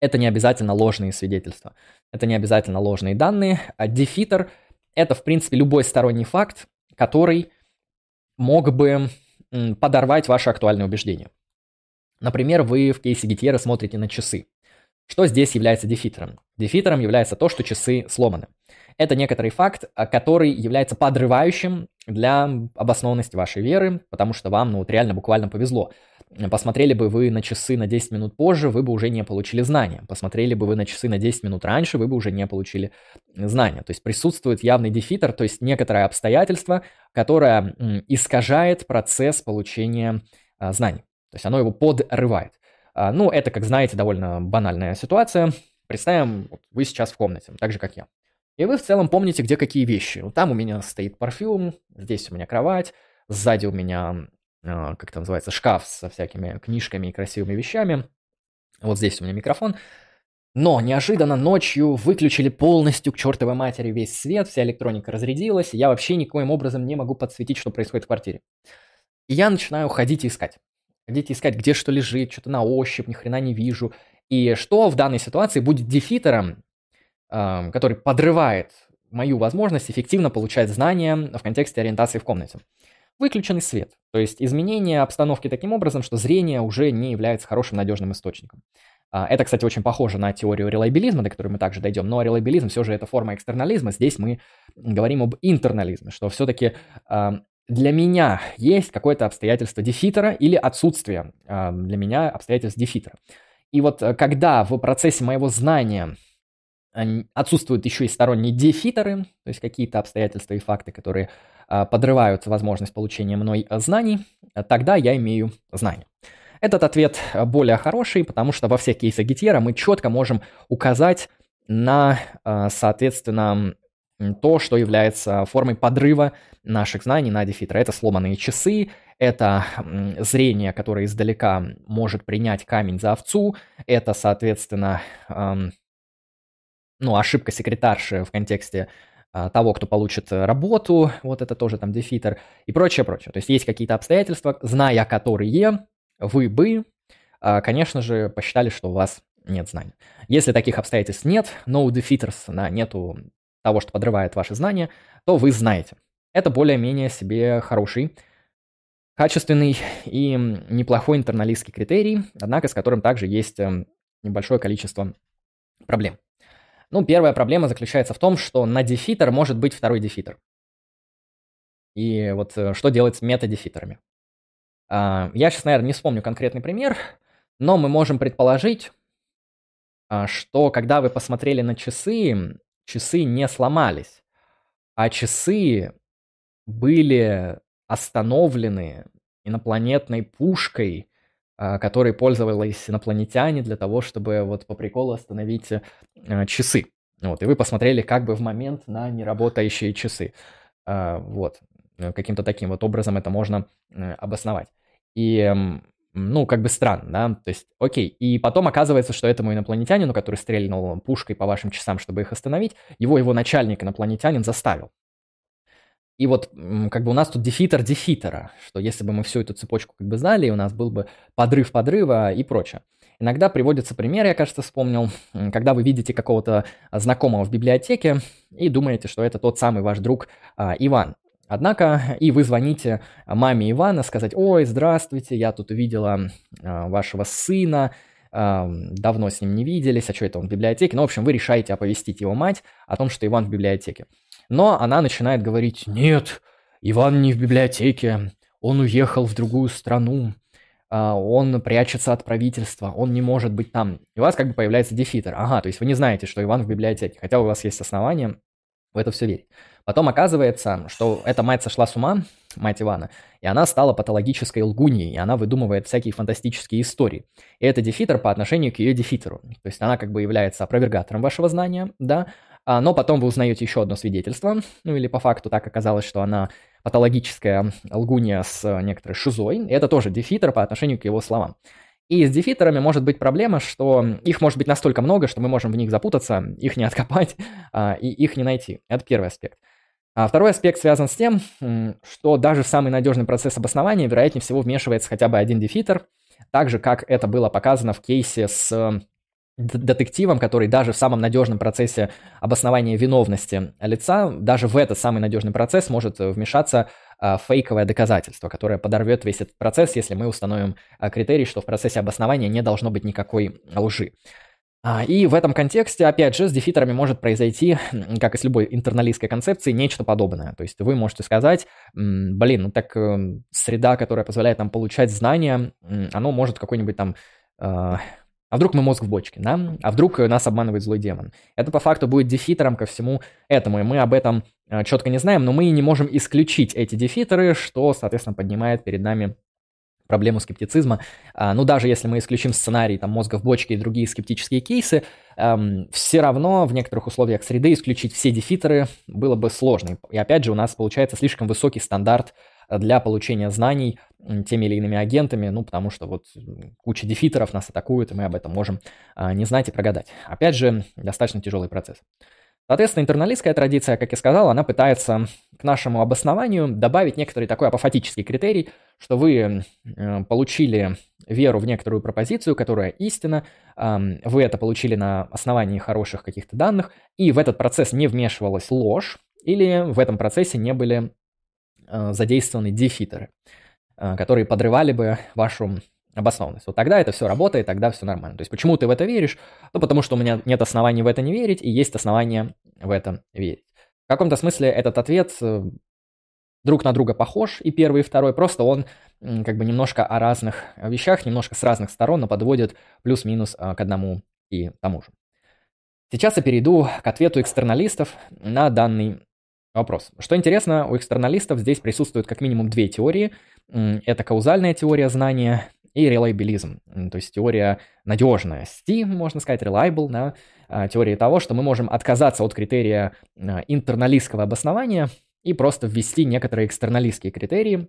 Это не обязательно ложные свидетельства, это не обязательно ложные данные. А дефитер – это, в принципе, любой сторонний факт, который мог бы подорвать ваше актуальное убеждение. Например, вы в кейсе Гетьера смотрите на часы. Что здесь является дефитером? Дефитером является то, что часы сломаны. Это некоторый факт, а, который является подрывающим для обоснованности вашей веры, потому что вам, ну, вот реально буквально повезло. Посмотрели бы вы на часы на 10 минут позже, вы бы уже не получили знания. Посмотрели бы вы на часы на 10 минут раньше, вы бы уже не получили знания. То есть присутствует явный дефитер, то есть некоторое обстоятельство, которое искажает процесс получения а, знаний. То есть оно его подрывает. А, ну, это, как знаете, довольно банальная ситуация. Представим, вы сейчас в комнате, так же, как я. И вы в целом помните, где какие вещи. Вот там у меня стоит парфюм, здесь у меня кровать, сзади у меня, э, как это называется, шкаф со всякими книжками и красивыми вещами. Вот здесь у меня микрофон. Но неожиданно ночью выключили полностью к чертовой матери весь свет, вся электроника разрядилась, и я вообще никоим образом не могу подсветить, что происходит в квартире. И я начинаю ходить и искать. Ходить искать, где что лежит, что-то на ощупь, ни хрена не вижу. И что в данной ситуации будет дефитером который подрывает мою возможность эффективно получать знания в контексте ориентации в комнате. Выключенный свет, то есть изменение обстановки таким образом, что зрение уже не является хорошим надежным источником. А, это, кстати, очень похоже на теорию релайбилизма, до которой мы также дойдем, но релайбилизм все же это форма экстернализма, здесь мы говорим об интернализме, что все-таки для меня есть какое-то обстоятельство дефитера или отсутствие для меня обстоятельств дефитера. И вот э, когда в процессе моего знания Отсутствуют еще и сторонние дефитеры, то есть какие-то обстоятельства и факты, которые а, подрывают возможность получения мной а, знаний, тогда я имею знания. Этот ответ а, более хороший, потому что во всех кейсах Гетьера мы четко можем указать на, соответственно, то, что является формой подрыва наших знаний на дефитера. Это сломанные часы, это зрение, которое издалека может принять камень за овцу, это, соответственно, ну, ошибка секретарши в контексте а, того, кто получит э, работу, вот это тоже там дефитер и прочее, прочее. То есть есть какие-то обстоятельства, зная которые, вы бы, а, конечно же, посчитали, что у вас нет знаний. Если таких обстоятельств нет, no defeaters, да, нету того, что подрывает ваши знания, то вы знаете. Это более-менее себе хороший, качественный и неплохой интерналистский критерий, однако с которым также есть эм, небольшое количество проблем. Ну, первая проблема заключается в том, что на дефитер может быть второй дефитер. И вот э, что делать с метадефитерами? А, я сейчас, наверное, не вспомню конкретный пример, но мы можем предположить, а, что когда вы посмотрели на часы, часы не сломались, а часы были остановлены инопланетной пушкой а, которой пользовались инопланетяне для того, чтобы вот по приколу остановить э, часы. Вот, и вы посмотрели как бы в момент на неработающие часы. А, вот. каким-то таким вот образом это можно э, обосновать. И ну, как бы странно, да, то есть, окей, и потом оказывается, что этому инопланетянину, который стрельнул пушкой по вашим часам, чтобы их остановить, его его начальник инопланетянин заставил. И вот как бы у нас тут дефитер дефитера, что если бы мы всю эту цепочку как бы знали, у нас был бы подрыв подрыва и прочее. Иногда приводится пример, я, кажется, вспомнил, когда вы видите какого-то знакомого в библиотеке и думаете, что это тот самый ваш друг а, Иван. Однако и вы звоните маме Ивана сказать, ой, здравствуйте, я тут увидела а, вашего сына, а, давно с ним не виделись, а что это он в библиотеке? Ну, в общем, вы решаете оповестить его мать о том, что Иван в библиотеке. Но она начинает говорить, нет, Иван не в библиотеке, он уехал в другую страну, а, он прячется от правительства, он не может быть там. И у вас как бы появляется дефитер. Ага, то есть вы не знаете, что Иван в библиотеке, хотя у вас есть основания в это все верить. Потом оказывается, что эта мать сошла с ума, мать Ивана, и она стала патологической лгуньей, и она выдумывает всякие фантастические истории. И это дефитер по отношению к ее дефитеру. То есть она как бы является опровергатором вашего знания, да, а, но потом вы узнаете еще одно свидетельство, ну или по факту так оказалось, что она патологическая лгунья с некоторой шизой, и это тоже дефитер по отношению к его словам. И с дефитерами может быть проблема, что их может быть настолько много, что мы можем в них запутаться, их не откопать а, и их не найти. Это первый аспект. А второй аспект связан с тем, что даже в самый надежный процесс обоснования, вероятнее всего, вмешивается хотя бы один дефитер, так же, как это было показано в кейсе с детективом, который даже в самом надежном процессе обоснования виновности лица, даже в этот самый надежный процесс может вмешаться а, фейковое доказательство, которое подорвет весь этот процесс, если мы установим а, критерий, что в процессе обоснования не должно быть никакой лжи. А, и в этом контексте, опять же, с дефитерами может произойти, как и с любой интерналистской концепцией, нечто подобное. То есть вы можете сказать, блин, ну так э, среда, которая позволяет нам получать знания, оно может какой-нибудь там а вдруг мы мозг в бочке, да? А вдруг нас обманывает злой демон? Это по факту будет дефитером ко всему этому, и мы об этом э, четко не знаем, но мы не можем исключить эти дефитеры, что, соответственно, поднимает перед нами проблему скептицизма. А, ну, даже если мы исключим сценарий там, мозга в бочке и другие скептические кейсы, эм, все равно в некоторых условиях среды исключить все дефитеры было бы сложно. И опять же, у нас получается слишком высокий стандарт для получения знаний теми или иными агентами, ну, потому что вот куча дефитеров нас атакуют, и мы об этом можем а, не знать и прогадать. Опять же, достаточно тяжелый процесс. Соответственно, интерналистская традиция, как я сказал, она пытается к нашему обоснованию добавить некоторый такой апофатический критерий, что вы э, получили веру в некоторую пропозицию, которая истина, вы это получили на основании хороших каких-то данных, и в этот процесс не вмешивалась ложь, или в этом процессе не были э, задействованы дефитеры. Э, которые подрывали бы вашу обоснованность. Вот тогда это все работает, тогда все нормально. То есть почему ты в это веришь? Ну, потому что у меня нет оснований в это не верить, и есть основания в это верить. В каком-то смысле этот ответ э, друг на друга похож, и первый, и второй, просто он как бы немножко о разных вещах, немножко с разных сторон, но подводит плюс-минус э, к одному и тому же. Сейчас я перейду к ответу экстерналистов на данный вопрос. Что интересно, у экстерналистов здесь присутствуют как минимум две теории. Это каузальная теория знания и релайбилизм, то есть теория надежности, можно сказать, reliable, да, а, теория того, что мы можем отказаться от критерия а, интерналистского обоснования и просто ввести некоторые экстерналистские критерии,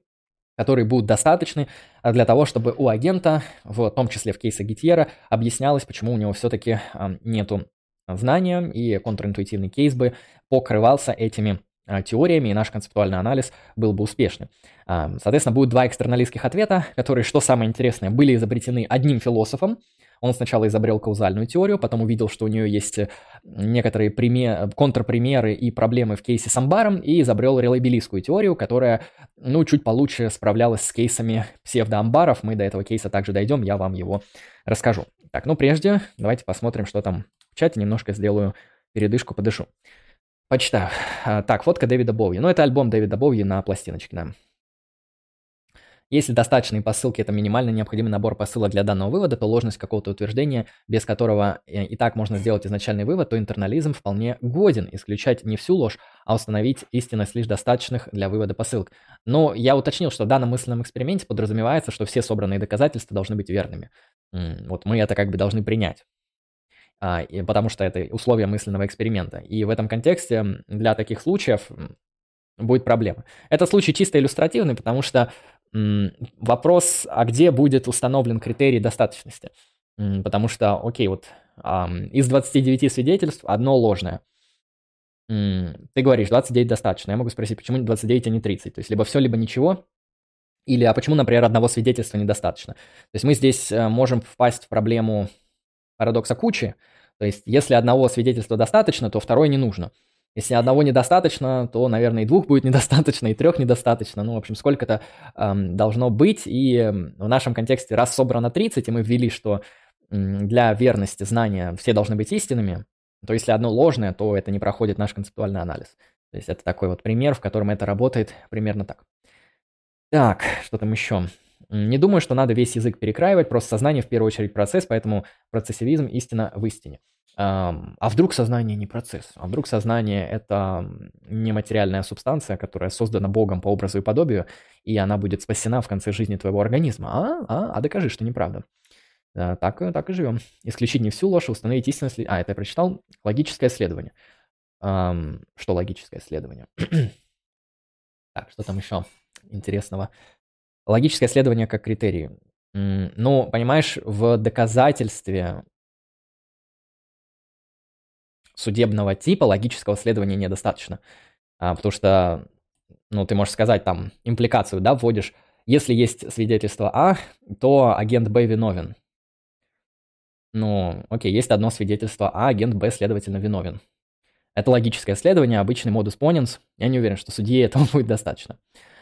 которые будут достаточны а, для того, чтобы у агента, в том числе в кейсе Гитьера, объяснялось, почему у него все-таки нету знания, и контринтуитивный кейс бы покрывался этими теориями, и наш концептуальный анализ был бы успешным. Соответственно, будет два экстерналистских ответа, которые, что самое интересное, были изобретены одним философом. Он сначала изобрел каузальную теорию, потом увидел, что у нее есть э, некоторые пример, контрпримеры и проблемы в кейсе с амбаром, и изобрел релабилистскую теорию, которая, ну, чуть получше справлялась с кейсами псевдоамбаров. Мы до этого кейса также дойдем, я вам его расскажу. Так, ну прежде давайте посмотрим, что там в чате, немножко сделаю передышку, подышу. Почитаю. А, так, фотка Дэвида Боуи. Ну, это альбом Дэвида Боуи на пластиночке, да. Если достаточные посылки – это минимально необходимый набор посылок для данного вывода, то ложность какого-то утверждения, без которого э, и так можно сделать изначальный вывод, то интернализм вполне годен исключать не всю ложь, а установить истинность лишь достаточных для вывода посылок. Но я уточнил, что в данном мысленном эксперименте подразумевается, что все собранные доказательства должны быть верными. Вот мы это как бы должны принять. А, потому что это условия мысленного эксперимента. И в этом контексте для таких случаев будет проблема. Это случай чисто иллюстративный, потому что вопрос, а где будет установлен критерий достаточности? Потому что, окей, вот из 29 свидетельств одно ложное. Ты говоришь, 29 достаточно. Я могу спросить, почему 29, а не 30? То есть либо все, либо ничего. Или, а почему, например, одного свидетельства недостаточно? То есть мы здесь э, можем впасть в проблему парадокса кучи. То есть если одного свидетельства достаточно, то второе не нужно. Если одного недостаточно, то, наверное, и двух будет недостаточно, и трех недостаточно. Ну, в общем, сколько-то эм, должно быть. И в нашем контексте, раз собрано 30, и мы ввели, что для верности знания все должны быть истинными, то если одно ложное, то это не проходит наш концептуальный анализ. То есть это такой вот пример, в котором это работает примерно так. Так, что там еще? Не думаю, что надо весь язык перекраивать, просто сознание в первую очередь процесс, поэтому процессивизм истина в истине. А вдруг сознание не процесс? А вдруг сознание – это нематериальная субстанция, которая создана Богом по образу и подобию, и она будет спасена в конце жизни твоего организма? А, а, а докажи, что неправда. Так, так и живем. Исключить не всю ложь, установить истинность. А, это я прочитал. Логическое исследование. Что логическое исследование? Так, что там еще интересного? Логическое исследование как критерий. Ну, понимаешь, в доказательстве судебного типа логического следования недостаточно. А, потому что, ну, ты можешь сказать там импликацию, да, вводишь, если есть свидетельство А, то агент Б виновен. Ну, окей, есть одно свидетельство А, агент Б, следовательно, виновен. Это логическое следование, обычный модус поненс. Я не уверен, что судье этого будет достаточно.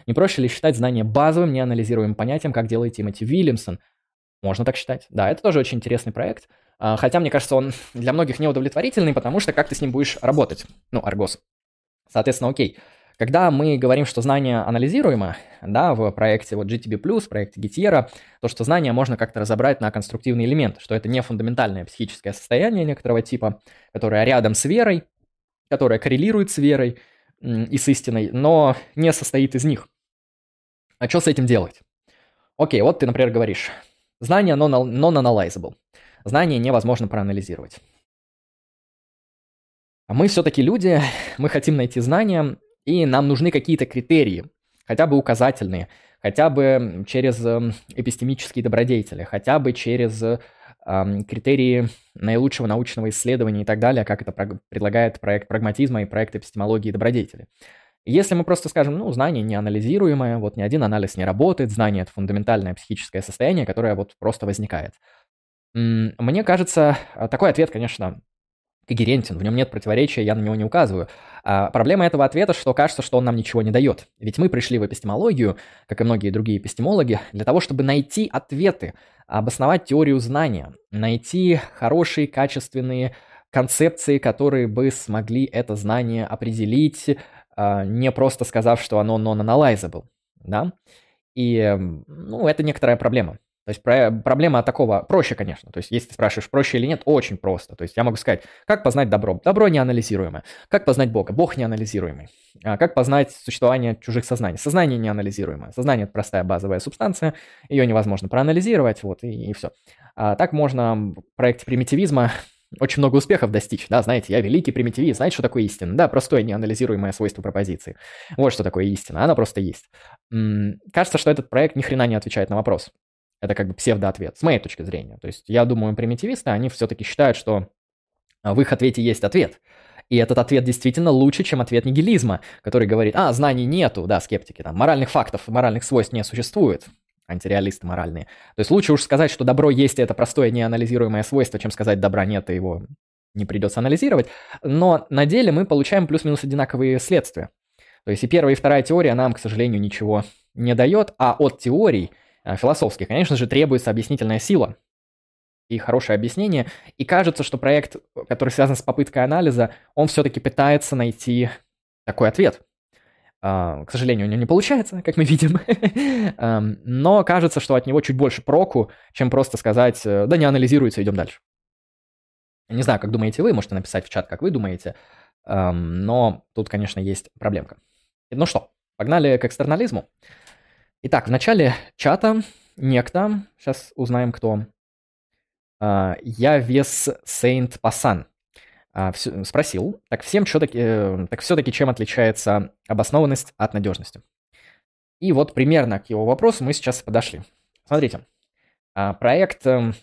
Не проще ли считать знание базовым, неанализируемым понятием, как делает Тимоти Вильямсон? Можно так считать. Да, это тоже очень интересный проект. А, хотя, мне кажется, он для многих неудовлетворительный, потому что как ты с ним будешь работать? Ну, аргос. Соответственно, окей. Когда мы говорим, что знание анализируемо, да, в проекте вот GTB+, проекте Gitiera, то, что знание можно как-то разобрать на конструктивный элемент, что это не фундаментальное психическое состояние некоторого типа, которое рядом с верой, которое коррелирует с верой и с истиной, но не состоит из них. А что с этим делать? Окей, вот ты, например, говоришь, знание non-analyzable. Знание невозможно проанализировать. А мы все-таки люди, мы хотим найти знания, и нам нужны какие-то критерии, хотя бы указательные, хотя бы через эм, эпистемические добродетели, хотя бы через критерии наилучшего научного исследования и так далее, как это предлагает проект прагматизма и проект эпистемологии добродетели. Если мы просто скажем, ну, знание неанализируемое, вот ни один анализ не работает, знание – это фундаментальное психическое состояние, которое вот просто возникает. Мне кажется, такой ответ, конечно, когерентен, в нем нет противоречия, я на него не указываю. А проблема этого ответа, что кажется, что он нам ничего не дает. Ведь мы пришли в эпистемологию, как и многие другие эпистемологи, для того, чтобы найти ответы, обосновать теорию знания, найти хорошие, качественные концепции, которые бы смогли это знание определить, а, не просто сказав, что оно non-analyzable. Да? И ну, это некоторая проблема. То есть про, проблема такого проще, конечно. То есть если ты спрашиваешь, проще или нет, очень просто. То есть я могу сказать, как познать добро? Добро неанализируемое. Как познать Бога? Бог неанализируемый. А как познать существование чужих сознаний? Сознание неанализируемое. Сознание – это простая базовая субстанция, ее невозможно проанализировать, вот, и, и все. А так можно в проекте примитивизма очень много успехов достичь, да, знаете, я великий примитивист, знаете, что такое истина? Да, простое неанализируемое свойство пропозиции. Вот что такое истина, она просто есть. М-м, кажется, что этот проект ни хрена не отвечает на вопрос. Это как бы псевдоответ, с моей точки зрения. То есть я думаю, примитивисты, они все-таки считают, что в их ответе есть ответ. И этот ответ действительно лучше, чем ответ нигилизма, который говорит, а, знаний нету, да, скептики, там, моральных фактов, моральных свойств не существует, антиреалисты моральные. То есть лучше уж сказать, что добро есть, и это простое неанализируемое свойство, чем сказать добра нет, и его не придется анализировать. Но на деле мы получаем плюс-минус одинаковые следствия. То есть и первая, и вторая теория нам, к сожалению, ничего не дает, а от теорий – Э, философских, конечно же, требуется объяснительная сила и хорошее объяснение. И кажется, что проект, который связан с попыткой анализа, он все-таки пытается найти такой ответ. А, к сожалению, у него не получается, как мы видим. Эм, но кажется, что от него чуть больше проку, чем просто сказать, э, да не анализируется, идем дальше. Не знаю, как думаете вы, можете написать в чат, как вы думаете. Эм, но тут, конечно, есть проблемка. Ну что, погнали к экстернализму. Итак, в начале чата некто, сейчас узнаем кто, а, я вес Сейнт Пасан. спросил, так всем что таки, э, так все-таки чем отличается обоснованность от надежности? И вот примерно к его вопросу мы сейчас подошли. Смотрите, а, проект эм,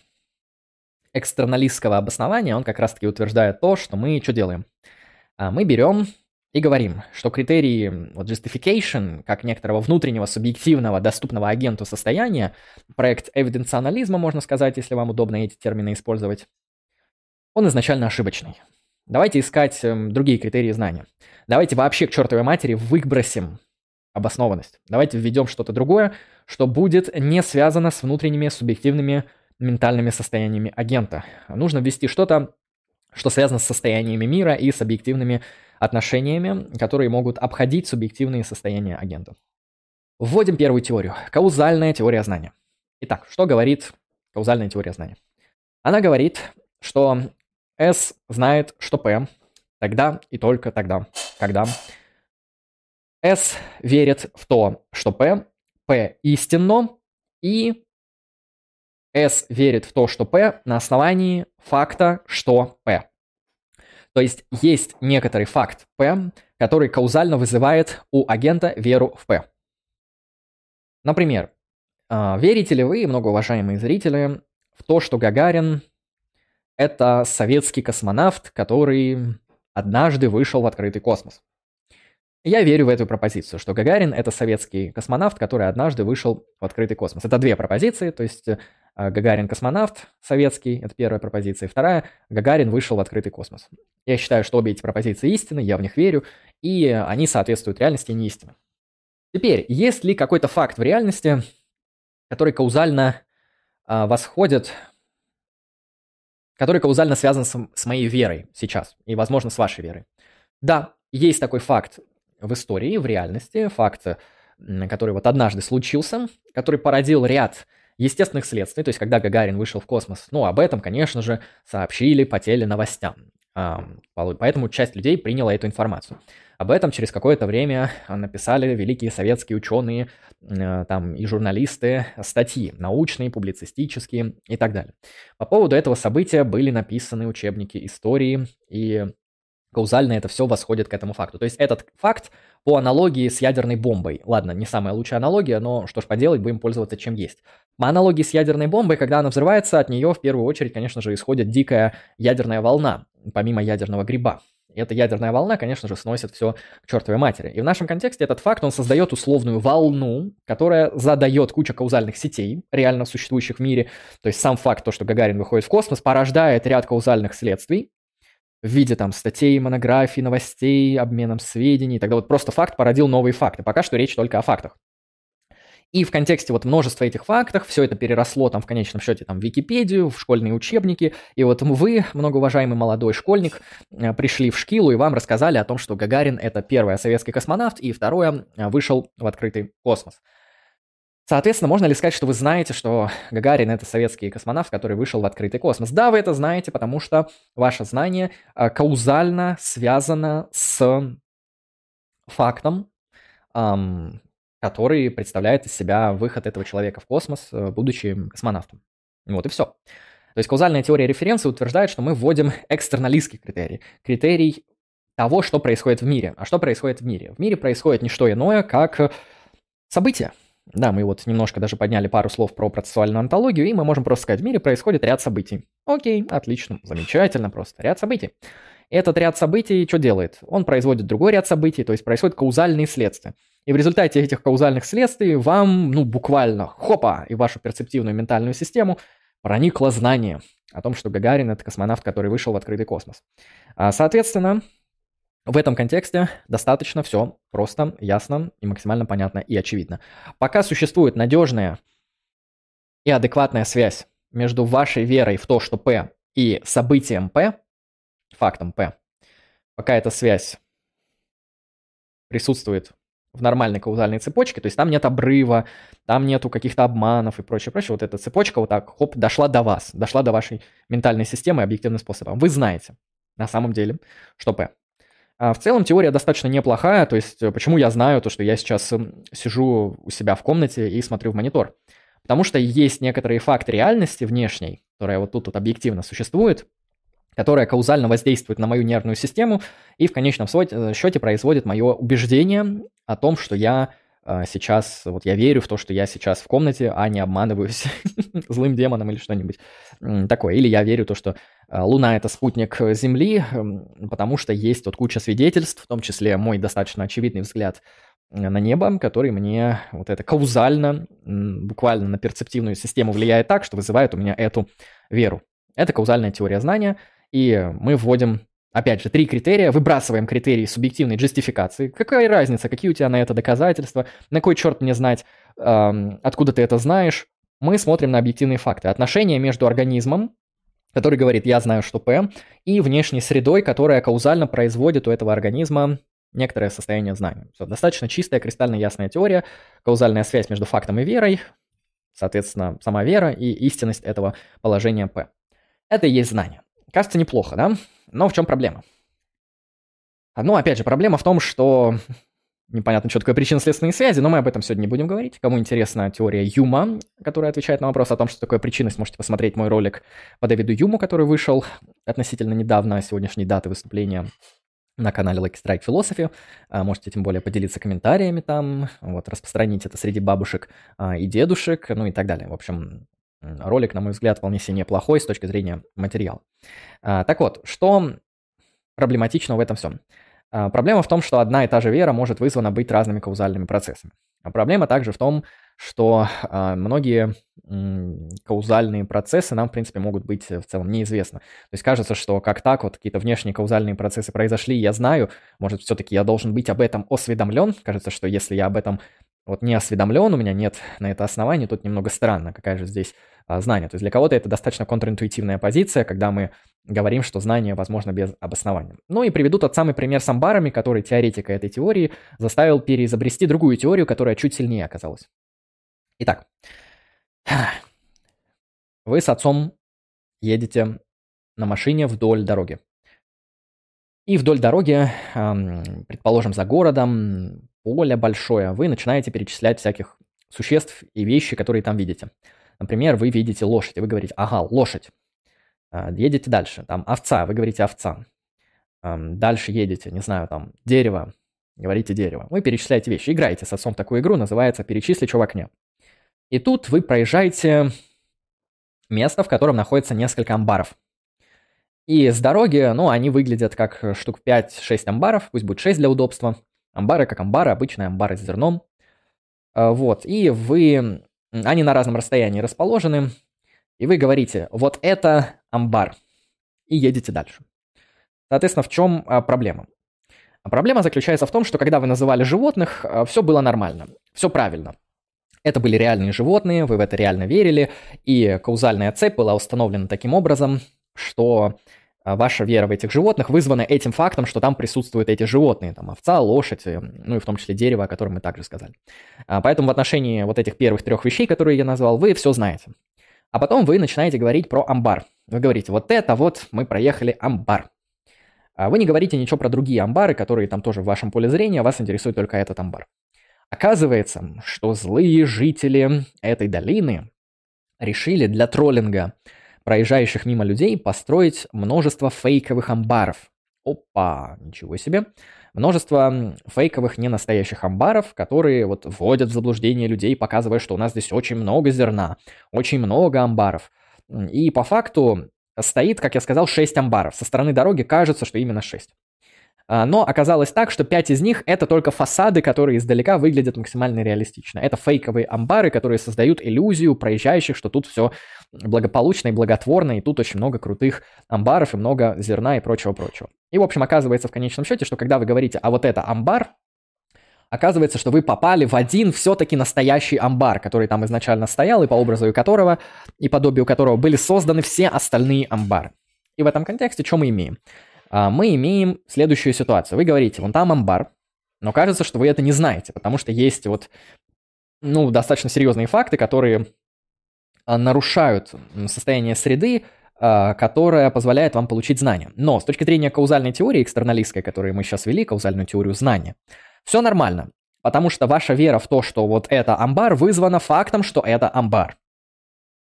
экстерналистского обоснования, он как раз-таки утверждает то, что мы что делаем? А, мы берем и говорим, что критерии вот, justification, как некоторого внутреннего субъективного доступного агенту состояния, проект эвиденционализма, можно сказать, если вам удобно эти термины использовать, он изначально ошибочный. Давайте искать эм, другие критерии знания. Давайте вообще к чертовой матери выбросим обоснованность. Давайте введем что-то другое, что будет не связано с внутренними субъективными ментальными состояниями агента. Нужно ввести что-то, что связано с состояниями мира и с объективными отношениями, которые могут обходить субъективные состояния агента. Вводим первую теорию. Каузальная теория знания. Итак, что говорит каузальная теория знания? Она говорит, что S знает, что P тогда и только тогда, когда S верит в то, что P, P истинно, и S верит в то, что P на основании факта, что P. То есть есть некоторый факт P, который каузально вызывает у агента веру в P. Например, а, верите ли вы, многоуважаемые зрители, в то, что Гагарин – это советский космонавт, который однажды вышел в открытый космос? Я верю в эту пропозицию, что Гагарин — это советский космонавт, который однажды вышел в открытый космос. Это две пропозиции, то есть Гагарин космонавт советский, это первая пропозиция, и вторая — Гагарин вышел в открытый космос. Я считаю, что обе эти пропозиции истины, я в них верю, и они соответствуют реальности, а не истине. Теперь, есть ли какой-то факт в реальности, который каузально э, восходит, который каузально связан с, с моей верой сейчас, и, возможно, с вашей верой? Да, есть такой факт в истории, в реальности, факт, который вот однажды случился, который породил ряд естественных следствий, то есть когда Гагарин вышел в космос, ну, об этом, конечно же, сообщили по теленовостям. Поэтому часть людей приняла эту информацию. Об этом через какое-то время написали великие советские ученые, э, там и журналисты статьи, научные, публицистические и так далее. По поводу этого события были написаны учебники истории и каузально это все восходит к этому факту. То есть этот факт по аналогии с ядерной бомбой. Ладно, не самая лучшая аналогия, но что ж поделать, будем пользоваться чем есть. По аналогии с ядерной бомбой, когда она взрывается, от нее в первую очередь, конечно же, исходит дикая ядерная волна, помимо ядерного гриба. И эта ядерная волна, конечно же, сносит все к чертовой матери. И в нашем контексте этот факт, он создает условную волну, которая задает кучу каузальных сетей, реально существующих в мире. То есть сам факт, то, что Гагарин выходит в космос, порождает ряд каузальных следствий, в виде там статей, монографий, новостей, обменом сведений. Тогда вот просто факт породил новые факты. Пока что речь только о фактах. И в контексте вот множества этих фактов все это переросло там в конечном счете там в Википедию, в школьные учебники. И вот вы, многоуважаемый молодой школьник, э, пришли в Шкилу и вам рассказали о том, что Гагарин это первый советский космонавт и второе э, вышел в открытый космос. Соответственно, можно ли сказать, что вы знаете, что Гагарин — это советский космонавт, который вышел в открытый космос? Да, вы это знаете, потому что ваше знание э, каузально связано с фактом, который представляет из себя выход этого человека в космос, э, будучи космонавтом. Вот и все. То есть каузальная теория референции утверждает, что мы вводим экстерналистский критерий. Критерий того, что происходит в мире. А что происходит в мире? В мире происходит не что иное, как события. Да, мы вот немножко даже подняли пару слов про процессуальную антологию, и мы можем просто сказать, в мире происходит ряд событий. Окей, отлично, замечательно просто, ряд событий. Этот ряд событий что делает? Он производит другой ряд событий, то есть происходят каузальные следствия. И в результате этих каузальных следствий вам, ну, буквально, хопа, и вашу перцептивную ментальную систему проникло знание о том, что Гагарин — это космонавт, который вышел в открытый космос. А, соответственно, в этом контексте достаточно все просто, ясно и максимально понятно и очевидно. Пока существует надежная и адекватная связь между вашей верой в то, что P, и событием P, фактом P, пока эта связь присутствует в нормальной каузальной цепочке, то есть там нет обрыва, там нету каких-то обманов и прочее, прочее. Вот эта цепочка вот так, хоп, дошла до вас, дошла до вашей ментальной системы объективным способом. Вы знаете на самом деле, что P. А в целом теория достаточно неплохая, то есть э, почему я знаю то, что я сейчас эм, сижу у себя в комнате и смотрю в монитор? Потому что есть некоторые факты реальности внешней, которая вот тут вот объективно существует, которая каузально воздействует на мою нервную систему и в конечном э, счете производит мое убеждение о том, что я сейчас, вот я верю в то, что я сейчас в комнате, а не обманываюсь злым демоном или что-нибудь такое. Или я верю в то, что э, Луна — это спутник Земли, эм, потому что есть вот куча свидетельств, в том числе мой достаточно очевидный взгляд на небо, который мне вот это каузально, буквально на перцептивную систему влияет так, что вызывает у меня эту веру. Это каузальная теория знания — и мы вводим, опять же, три критерия, выбрасываем критерии субъективной джестификации. Какая разница, какие у тебя на это доказательства, на кой черт мне знать, эм, откуда ты это знаешь. Мы смотрим на объективные факты. Отношения между организмом, который говорит «я знаю, что P», и внешней средой, которая каузально производит у этого организма некоторое состояние знания. Все, достаточно чистая, кристально ясная теория, каузальная связь между фактом и верой, соответственно, сама вера и истинность этого положения P. Это и есть знание. Кажется, неплохо, да? Но в чем проблема? Ну, опять же, проблема в том, что непонятно, что такое причинно-следственные связи, но мы об этом сегодня не будем говорить. Кому интересна теория Юма, которая отвечает на вопрос о том, что такое причинность, можете посмотреть мой ролик по Дэвиду Юму, который вышел относительно недавно, сегодняшней даты выступления на канале Lucky Strike Philosophy. А, можете тем более поделиться комментариями там, вот, распространить это среди бабушек а, и дедушек, ну и так далее. В общем, Ролик, на мой взгляд, вполне себе неплохой с точки зрения материала. А, так вот, что проблематично в этом всем? А, проблема в том, что одна и та же вера может вызвана быть разными каузальными процессами. А проблема также в том, что многие каузальные процессы нам, в принципе, могут быть в целом неизвестны. То есть кажется, что как так, вот какие-то внешние каузальные процессы произошли, я знаю, может, все-таки я должен быть об этом осведомлен. Кажется, что если я об этом вот не осведомлен, у меня нет на это основания, тут немного странно, какая же здесь а, знание. То есть для кого-то это достаточно контринтуитивная позиция, когда мы говорим, что знание возможно без обоснования. Ну и приведу тот самый пример с амбарами, который теоретика этой теории заставил переизобрести другую теорию, которая чуть сильнее оказалась. Итак, вы с отцом едете на машине вдоль дороги. И вдоль дороги, предположим, за городом, поле большое, вы начинаете перечислять всяких существ и вещи, которые там видите. Например, вы видите лошадь, и вы говорите, ага, лошадь. А, едете дальше, там овца, вы говорите овца. Дальше едете, не знаю, там дерево, говорите дерево. Вы перечисляете вещи, играете с отцом такую игру, называется «Перечисли, что в окне». И тут вы проезжаете место, в котором находится несколько амбаров. И с дороги, ну, они выглядят как штук 5-6 амбаров, пусть будет 6 для удобства. Амбары как амбары, обычные амбары с зерном. А, вот, и вы... Они на разном расстоянии расположены, и вы говорите, вот это амбар, и едете дальше. Соответственно, в чем а, проблема? А проблема заключается в том, что когда вы называли животных, все было нормально, все правильно. Это были реальные животные, вы в это реально верили, и каузальная цепь была установлена таким образом, что а, ваша вера в этих животных вызвана этим фактом, что там присутствуют эти животные, там овца, лошадь, э, ну и в том числе дерево, о котором мы также сказали. А, поэтому в отношении вот этих первых трех вещей, которые я назвал, вы все знаете. А потом вы начинаете говорить про амбар. Вы говорите, вот это вот мы проехали амбар. А вы не говорите ничего про другие амбары, которые там тоже в вашем поле зрения, вас интересует только этот амбар. Оказывается, что злые жители этой долины решили для троллинга – проезжающих мимо людей построить множество фейковых амбаров. Опа, ничего себе. Множество фейковых ненастоящих амбаров, которые вот вводят в заблуждение людей, показывая, что у нас здесь очень много зерна, очень много амбаров. И по факту стоит, как я сказал, 6 амбаров. Со стороны дороги кажется, что именно 6. А, но оказалось так, что 5 из них это только фасады, которые издалека выглядят максимально реалистично. Это фейковые амбары, которые создают иллюзию проезжающих, что тут все благополучно и благотворно, и тут очень много крутых амбаров и много зерна и прочего-прочего. И, в общем, оказывается в конечном счете, что когда вы говорите, а вот это амбар, оказывается, что вы попали в один все-таки настоящий амбар, который там изначально стоял, и по образу которого, и подобию которого были созданы все остальные амбары. И в этом контексте что мы имеем? А, мы имеем следующую ситуацию. Вы говорите, вон там амбар, но кажется, что вы это не знаете, потому что есть вот, ну, достаточно серьезные факты, которые а, нарушают состояние среды, а, которая позволяет вам получить знания. Но с точки зрения каузальной теории, экстерналистской, которую мы сейчас вели, каузальную теорию знания, все нормально, потому что ваша вера в то, что вот это амбар, вызвана фактом, что это амбар.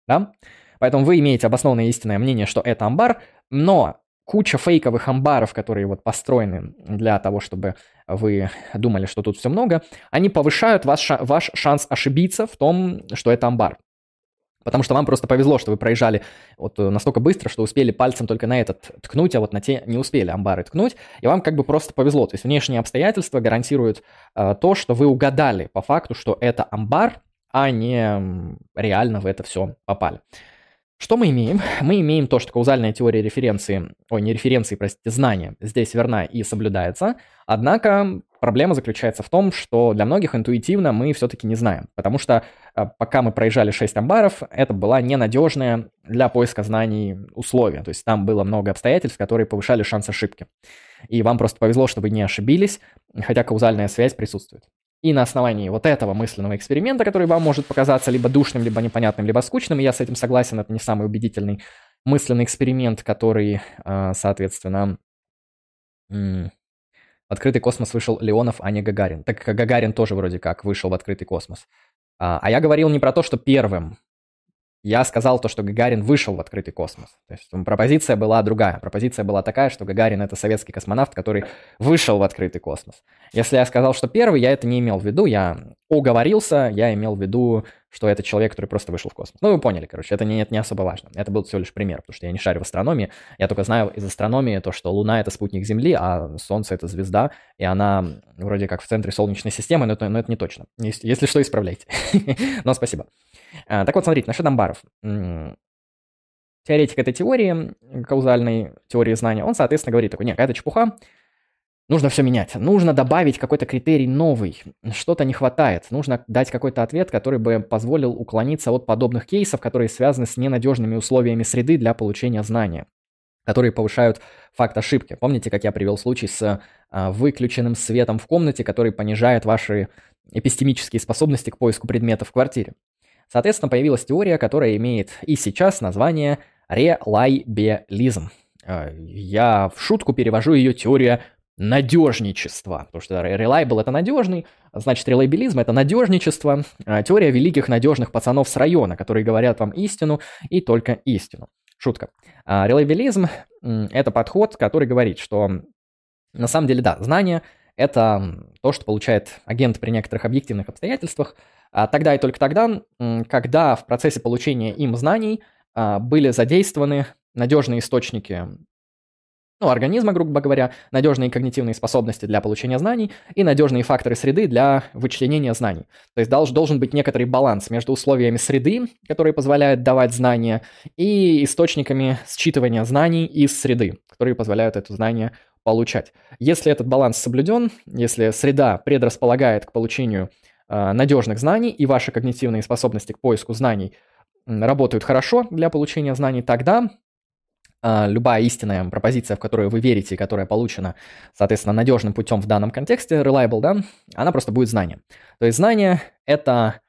Да? Поэтому вы имеете обоснованное истинное мнение, что это амбар, но куча фейковых амбаров, которые вот построены для того, чтобы вы думали, что тут все много, они повышают ваш, ваш шанс ошибиться в том, что это амбар. Потому что вам просто повезло, что вы проезжали вот настолько быстро, что успели пальцем только на этот ткнуть, а вот на те не успели амбары ткнуть, и вам как бы просто повезло. То есть внешние обстоятельства гарантируют э, то, что вы угадали по факту, что это амбар, а не реально в это все попали. Что мы имеем? Мы имеем то, что каузальная теория референции, ой, не референции, простите, знания здесь верна и соблюдается, однако проблема заключается в том, что для многих интуитивно мы все-таки не знаем, потому что э, пока мы проезжали 6 амбаров, это была ненадежная для поиска знаний условия, то есть там было много обстоятельств, которые повышали шанс ошибки. И вам просто повезло, что вы не ошибились, хотя каузальная связь присутствует. И на основании вот этого мысленного эксперимента, который вам может показаться либо душным, либо непонятным, либо скучным, я с этим согласен, это не самый убедительный мысленный эксперимент, который, а, соответственно, в открытый космос вышел Леонов, а не Гагарин. Так как Гагарин тоже вроде как вышел в открытый космос. А, а я говорил не про то, что первым я сказал то, что Гагарин вышел в открытый космос. То есть пропозиция была другая. Пропозиция была такая, что Гагарин это советский космонавт, который вышел в открытый космос. Если я сказал, что первый, я это не имел в виду, я оговорился, я имел в виду, что это человек, который просто вышел в космос. Ну, вы поняли, короче, это не, это не особо важно. Это был всего лишь пример, потому что я не шарю в астрономии. Я только знаю из астрономии то, что Луна — это спутник Земли, а Солнце — это звезда, и она вроде как в центре Солнечной системы, но это, но это не точно. Если, если что, исправляйте. но спасибо. А, так вот, смотрите, насчет амбаров. Теоретик этой теории, каузальной теории знания, он, соответственно, говорит такой, нет, это чепуха, нужно все менять. Нужно добавить какой-то критерий новый. Что-то не хватает. Нужно дать какой-то ответ, который бы позволил уклониться от подобных кейсов, которые связаны с ненадежными условиями среды для получения знания которые повышают факт ошибки. Помните, как я привел случай с а, выключенным светом в комнате, который понижает ваши эпистемические способности к поиску предметов в квартире? Соответственно, появилась теория, которая имеет и сейчас название релайбелизм. Э, я в шутку перевожу ее теория надежничества, потому что reliable это надежный, значит reliabilism это надежничество, э, теория великих надежных пацанов с района, которые говорят вам истину и только истину. Шутка. Э, reliabilism это подход, который говорит, что на самом деле, да, знание это то, что получает агент при некоторых объективных обстоятельствах, тогда и только тогда, когда в процессе получения им знаний а, были задействованы надежные источники ну, организма, грубо говоря, надежные когнитивные способности для получения знаний и надежные факторы среды для вычленения знаний. То есть долж, должен быть некоторый баланс между условиями среды, которые позволяют давать знания, и источниками считывания знаний из среды, которые позволяют это знание получать. Если этот баланс соблюден, если среда предрасполагает к получению надежных знаний и ваши когнитивные способности к поиску знаний работают хорошо для получения знаний, тогда э, любая истинная пропозиция, в которую вы верите, которая получена, соответственно, надежным путем в данном контексте, reliable, да, она просто будет знанием. То есть знание — это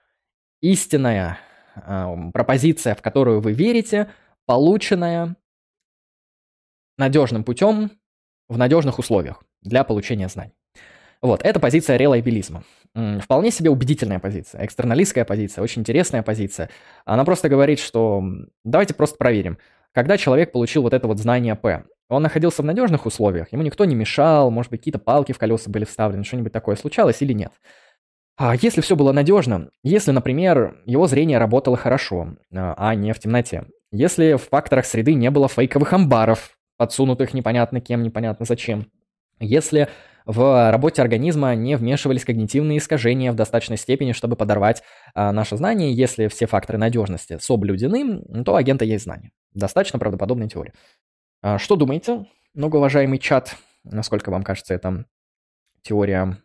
истинная э, пропозиция, в которую вы верите, полученная надежным путем в надежных условиях для получения знаний. Вот, это позиция релайбилизма. Вполне себе убедительная позиция, экстерналистская позиция, очень интересная позиция. Она просто говорит, что давайте просто проверим. Когда человек получил вот это вот знание П, он находился в надежных условиях, ему никто не мешал, может быть, какие-то палки в колеса были вставлены, что-нибудь такое случалось или нет. А если все было надежно, если, например, его зрение работало хорошо, а, а не в темноте, если в факторах среды не было фейковых амбаров, подсунутых непонятно кем, непонятно зачем, если в работе организма не вмешивались когнитивные искажения в достаточной степени, чтобы подорвать а, наше знание. Если все факторы надежности соблюдены, то агента есть знание. Достаточно правдоподобная теория. А, что думаете, многоуважаемый чат? Насколько вам кажется эта теория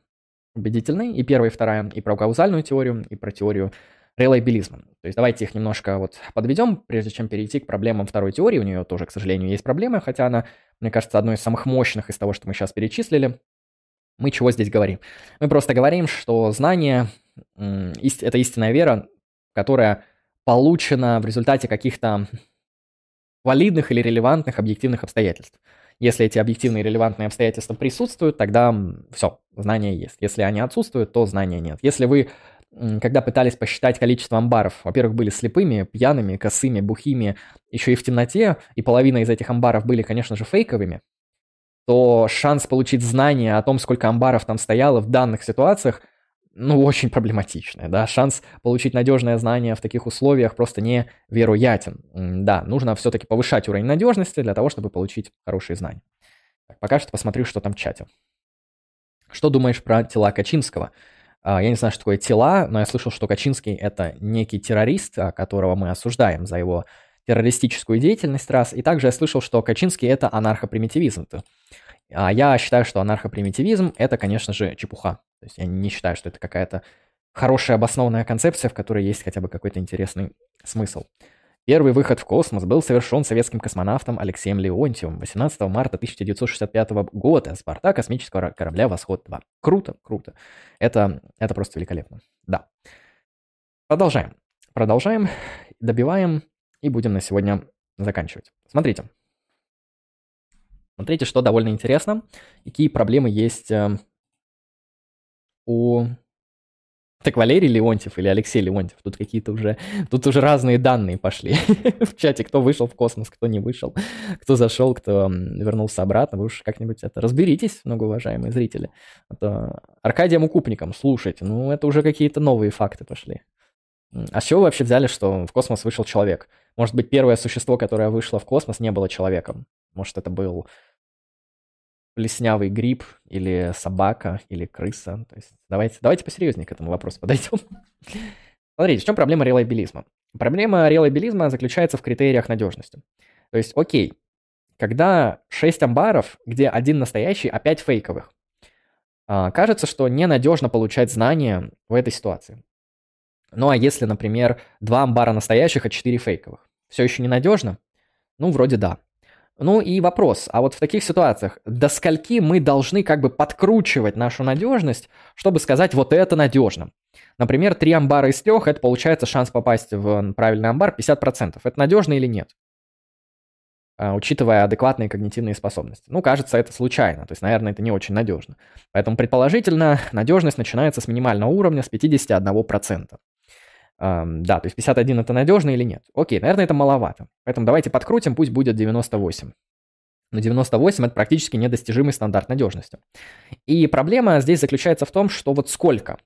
убедительной? И первая, и вторая, и про каузальную теорию, и про теорию релайбилизма. То есть давайте их немножко вот подведем, прежде чем перейти к проблемам второй теории. У нее тоже, к сожалению, есть проблемы, хотя она, мне кажется, одной из самых мощных из того, что мы сейчас перечислили. Мы чего здесь говорим? Мы просто говорим, что знание – это истинная вера, которая получена в результате каких-то валидных или релевантных объективных обстоятельств. Если эти объективные релевантные обстоятельства присутствуют, тогда все, знание есть. Если они отсутствуют, то знания нет. Если вы когда пытались посчитать количество амбаров, во-первых, были слепыми, пьяными, косыми, бухими, еще и в темноте, и половина из этих амбаров были, конечно же, фейковыми, то шанс получить знание о том, сколько амбаров там стояло в данных ситуациях, ну, очень проблематичный, да, шанс получить надежное знание в таких условиях просто невероятен. Да, нужно все-таки повышать уровень надежности для того, чтобы получить хорошие знания. Так, пока что посмотрю, что там в чате. Что думаешь про тела Качинского? А, я не знаю, что такое тела, но я слышал, что Качинский – это некий террорист, а, которого мы осуждаем за его террористическую деятельность раз. И также я слышал, что Качинский – это анархопримитивизм. А я считаю, что анархопримитивизм – это, конечно же, чепуха. То есть я не считаю, что это какая-то хорошая обоснованная концепция, в которой есть хотя бы какой-то интересный смысл. Первый выход в космос был совершен советским космонавтом Алексеем Леонтьевым 18 марта 1965 года с борта космического корабля «Восход-2». Круто, круто. Это, это просто великолепно. Да. Продолжаем. Продолжаем, добиваем и будем на сегодня заканчивать. Смотрите. Смотрите, что довольно интересно, какие проблемы есть э, у так Валерий Леонтьев или Алексей Леонтьев, тут какие-то уже, тут уже разные данные пошли в чате, кто вышел в космос, кто не вышел, кто зашел, кто вернулся обратно, вы уж как-нибудь это разберитесь, многоуважаемые зрители. Это Аркадием Укупником, слушайте, ну это уже какие-то новые факты пошли. А с чего вы вообще взяли, что в космос вышел человек? Может быть, первое существо, которое вышло в космос, не было человеком? Может, это был плеснявый гриб или собака или крыса. То есть давайте, давайте посерьезнее к этому вопросу подойдем. Смотрите, в чем проблема релайбилизма? Проблема релайбилизма заключается в критериях надежности. То есть, окей, когда 6 амбаров, где один настоящий, а 5 фейковых, а, кажется, что ненадежно получать знания в этой ситуации. Ну а если, например, 2 амбара настоящих, а 4 фейковых, все еще ненадежно? Ну, вроде да. Ну и вопрос, а вот в таких ситуациях, до скольки мы должны как бы подкручивать нашу надежность, чтобы сказать, вот это надежно? Например, три амбара из трех, это получается шанс попасть в правильный амбар 50%. Это надежно или нет? А, учитывая адекватные когнитивные способности. Ну, кажется, это случайно, то есть, наверное, это не очень надежно. Поэтому, предположительно, надежность начинается с минимального уровня, с 51%. Um, да, то есть 51 это надежно или нет? Окей, наверное, это маловато. Поэтому давайте подкрутим, пусть будет 98. Но 98 это практически недостижимый стандарт надежности. И проблема здесь заключается в том, что вот сколько?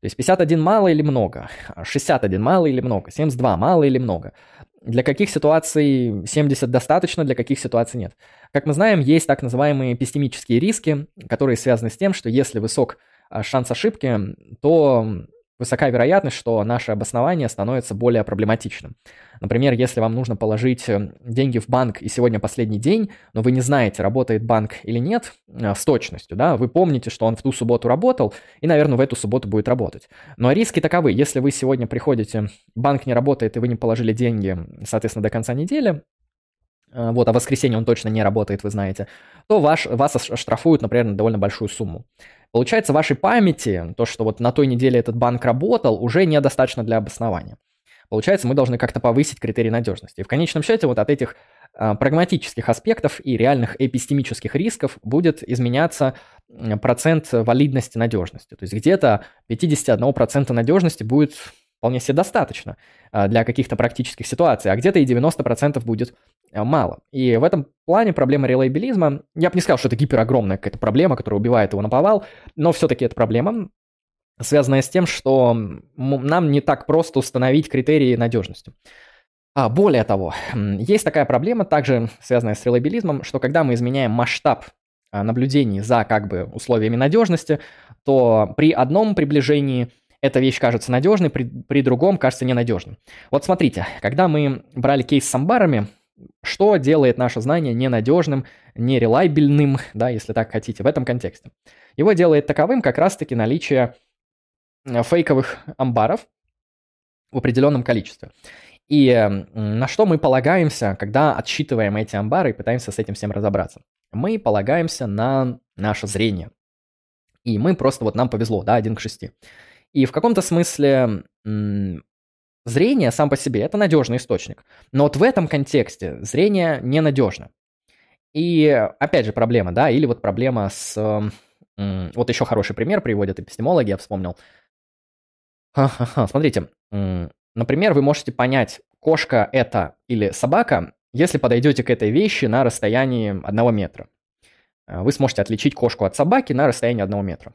То есть 51 мало или много? 61 мало или много? 72 мало или много? Для каких ситуаций 70 достаточно, для каких ситуаций нет? Как мы знаем, есть так называемые эпистемические риски, которые связаны с тем, что если высок а, шанс ошибки, то высока вероятность, что наше обоснование становится более проблематичным. Например, если вам нужно положить э, деньги в банк, и сегодня последний день, но вы не знаете, работает банк или нет э, с точностью, да, вы помните, что он в ту субботу работал, и, наверное, в эту субботу будет работать. Но риски таковы, если вы сегодня приходите, банк не работает, и вы не положили деньги, соответственно, до конца недели, э, вот, а в воскресенье он точно не работает, вы знаете, то ваш, вас оштрафуют, например, на довольно большую сумму. Получается, вашей памяти, то, что вот на той неделе этот банк работал, уже недостаточно для обоснования. Получается, мы должны как-то повысить критерий надежности. И в конечном счете вот от этих э, прагматических аспектов и реальных эпистемических рисков будет изменяться процент валидности надежности. То есть где-то 51% надежности будет вполне себе достаточно а, для каких-то практических ситуаций, а где-то и 90% будет мало. И в этом плане проблема релейбилизма, я бы не сказал, что это гиперогромная какая-то проблема, которая убивает его на повал, но все-таки это проблема, связанная с тем, что нам не так просто установить критерии надежности. А, более того, есть такая проблема, также связанная с релейбилизмом, что когда мы изменяем масштаб а, наблюдений за как бы условиями надежности, то при одном приближении – эта вещь кажется надежной, при, при другом кажется ненадежным. Вот смотрите, когда мы брали кейс с амбарами, что делает наше знание ненадежным, нерелайбельным, да, если так хотите, в этом контексте? Его делает таковым как раз-таки наличие э, фейковых амбаров в определенном количестве. И на что мы полагаемся, когда отсчитываем эти амбары и пытаемся с этим всем разобраться? Мы полагаемся на наше зрение. И мы просто, вот нам повезло, да, один к шести. И в каком-то смысле зрение сам по себе это надежный источник. Но вот в этом контексте зрение ненадежно. И опять же проблема, да, или вот проблема с... Вот еще хороший пример приводят эпистемологи, я вспомнил. Ха-ха-ха. Смотрите, например, вы можете понять, кошка это или собака, если подойдете к этой вещи на расстоянии одного метра. Э, вы сможете отличить кошку от собаки на расстоянии одного метра.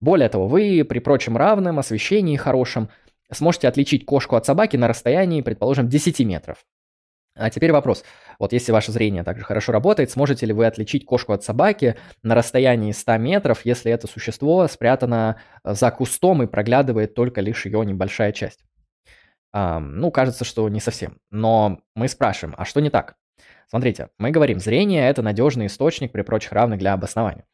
Более того, вы при прочем равном освещении хорошем сможете отличить кошку от собаки на расстоянии, предположим, 10 метров. А теперь вопрос. Вот если ваше зрение также хорошо работает, сможете ли вы отличить кошку от собаки на расстоянии 100 метров, если это существо спрятано э, за кустом и проглядывает только лишь ее небольшая часть? А, ну, кажется, что не совсем. Но мы спрашиваем, а что не так? Смотрите, мы говорим, зрение – это надежный источник при прочих равных для обоснования.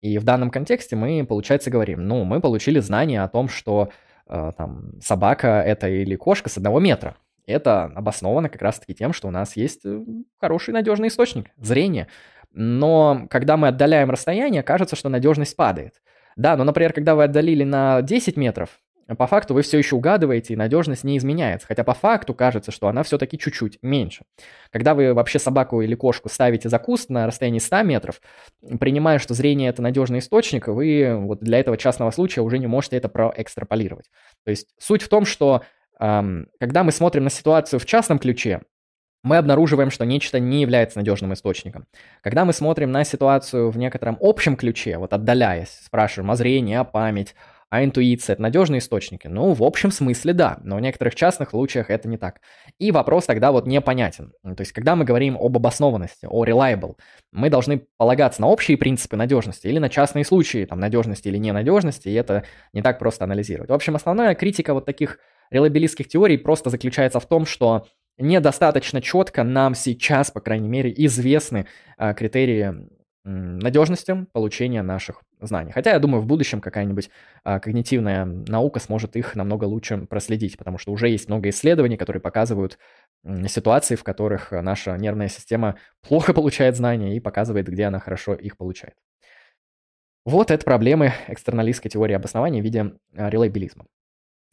И в данном контексте мы, получается, говорим, ну, мы получили знание о том, что там собака это или кошка с одного метра. Это обосновано как раз-таки тем, что у нас есть э, хороший надежный источник – зрение. Но когда мы отдаляем расстояние, кажется, что надежность падает. Да, но, например, когда вы отдалили на 10 метров, по факту вы все еще угадываете, и надежность не изменяется. Хотя по факту кажется, что она все-таки чуть-чуть меньше. Когда вы вообще собаку или кошку ставите за куст на расстоянии 100 метров, принимая, что зрение это надежный источник, вы вот для этого частного случая уже не можете это проэкстраполировать. То есть суть в том, что эм, когда мы смотрим на ситуацию в частном ключе, мы обнаруживаем, что нечто не является надежным источником. Когда мы смотрим на ситуацию в некотором общем ключе, вот отдаляясь, спрашиваем о зрении, о память, а интуиция – это надежные источники? Ну, в общем смысле да, но в некоторых частных случаях это не так. И вопрос тогда вот непонятен. То есть, когда мы говорим об обоснованности, о reliable, мы должны полагаться на общие принципы надежности или на частные случаи там, надежности или ненадежности, и это не так просто анализировать. В общем, основная критика вот таких релабилистских теорий просто заключается в том, что недостаточно четко нам сейчас, по крайней мере, известны а, критерии надежности получения наших знаний. Хотя, я думаю, в будущем какая-нибудь а, когнитивная наука сможет их намного лучше проследить, потому что уже есть много исследований, которые показывают ситуации, в которых наша нервная система плохо получает знания и показывает, где она хорошо их получает. Вот это проблемы экстерналистской теории обоснования в виде а, релейбилизма.